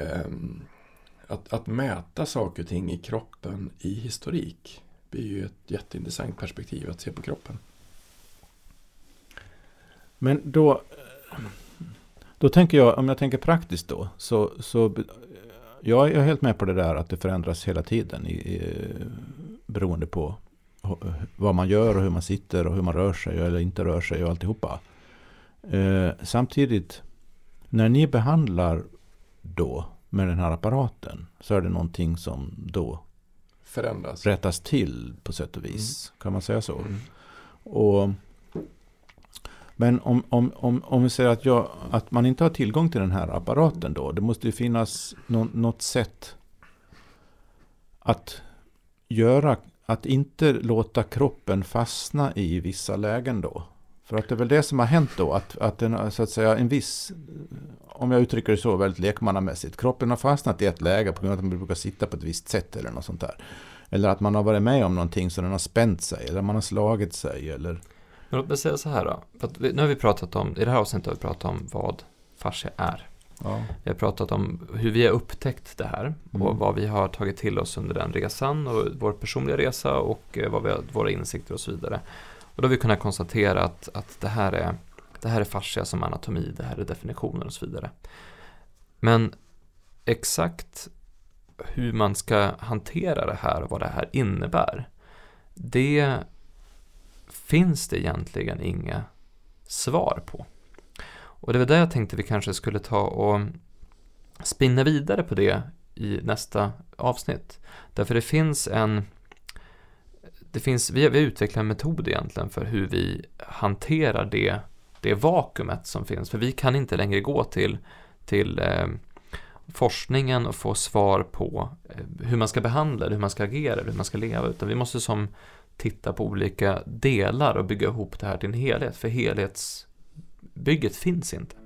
C: ehm, att, att mäta saker och ting i kroppen i historik blir ju ett jätteintressant perspektiv att se på kroppen.
B: Men då, då tänker jag, om jag tänker praktiskt då, så, så jag är helt med på det där att det förändras hela tiden i, i, beroende på vad man gör och hur man sitter och hur man rör sig eller inte rör sig och alltihopa. Eh, samtidigt, när ni behandlar då med den här apparaten så är det någonting som då
C: Förändras.
B: rättas till på sätt och vis. Kan man säga så?
C: Mm.
B: Och, men om, om, om, om vi säger att, jag, att man inte har tillgång till den här apparaten då. Det måste ju finnas nå, något sätt att göra, att inte låta kroppen fastna i vissa lägen då. För att det är väl det som har hänt då, att, att den, så att säga, en viss, om jag uttrycker det så väldigt lekmannamässigt, kroppen har fastnat i ett läge på grund av att man brukar sitta på ett visst sätt eller något sånt där. Eller att man har varit med om någonting så den har spänt sig, eller man har slagit sig, eller
A: men låt mig säga så här då. För nu har vi pratat om, i det här avsnittet har vi pratat om vad fascia är.
B: Ja.
A: Vi har pratat om hur vi har upptäckt det här och
B: Mm.
A: vad vi har tagit till oss under den resan och vår personliga resa och eh, vad vi har, våra insikter och så vidare. Och då har vi kunnat konstatera att, att det, här är, det här är fascia som anatomi, det här är definitioner och så vidare. Men exakt hur man ska hantera det här och vad det här innebär, det finns det egentligen inga svar på. Och det var där jag tänkte vi kanske skulle ta och spinna vidare på det i nästa avsnitt. Därför det finns en det finns, vi, har, vi har utvecklat en metod egentligen för hur vi hanterar det, det vakuumet som finns. För vi kan inte längre gå till, till eh, forskningen och få svar på eh, hur man ska behandla det, hur man ska agera, hur man ska leva. Utan vi måste som titta på olika delar och bygga ihop det här till en helhet. För helhetsbygget finns inte.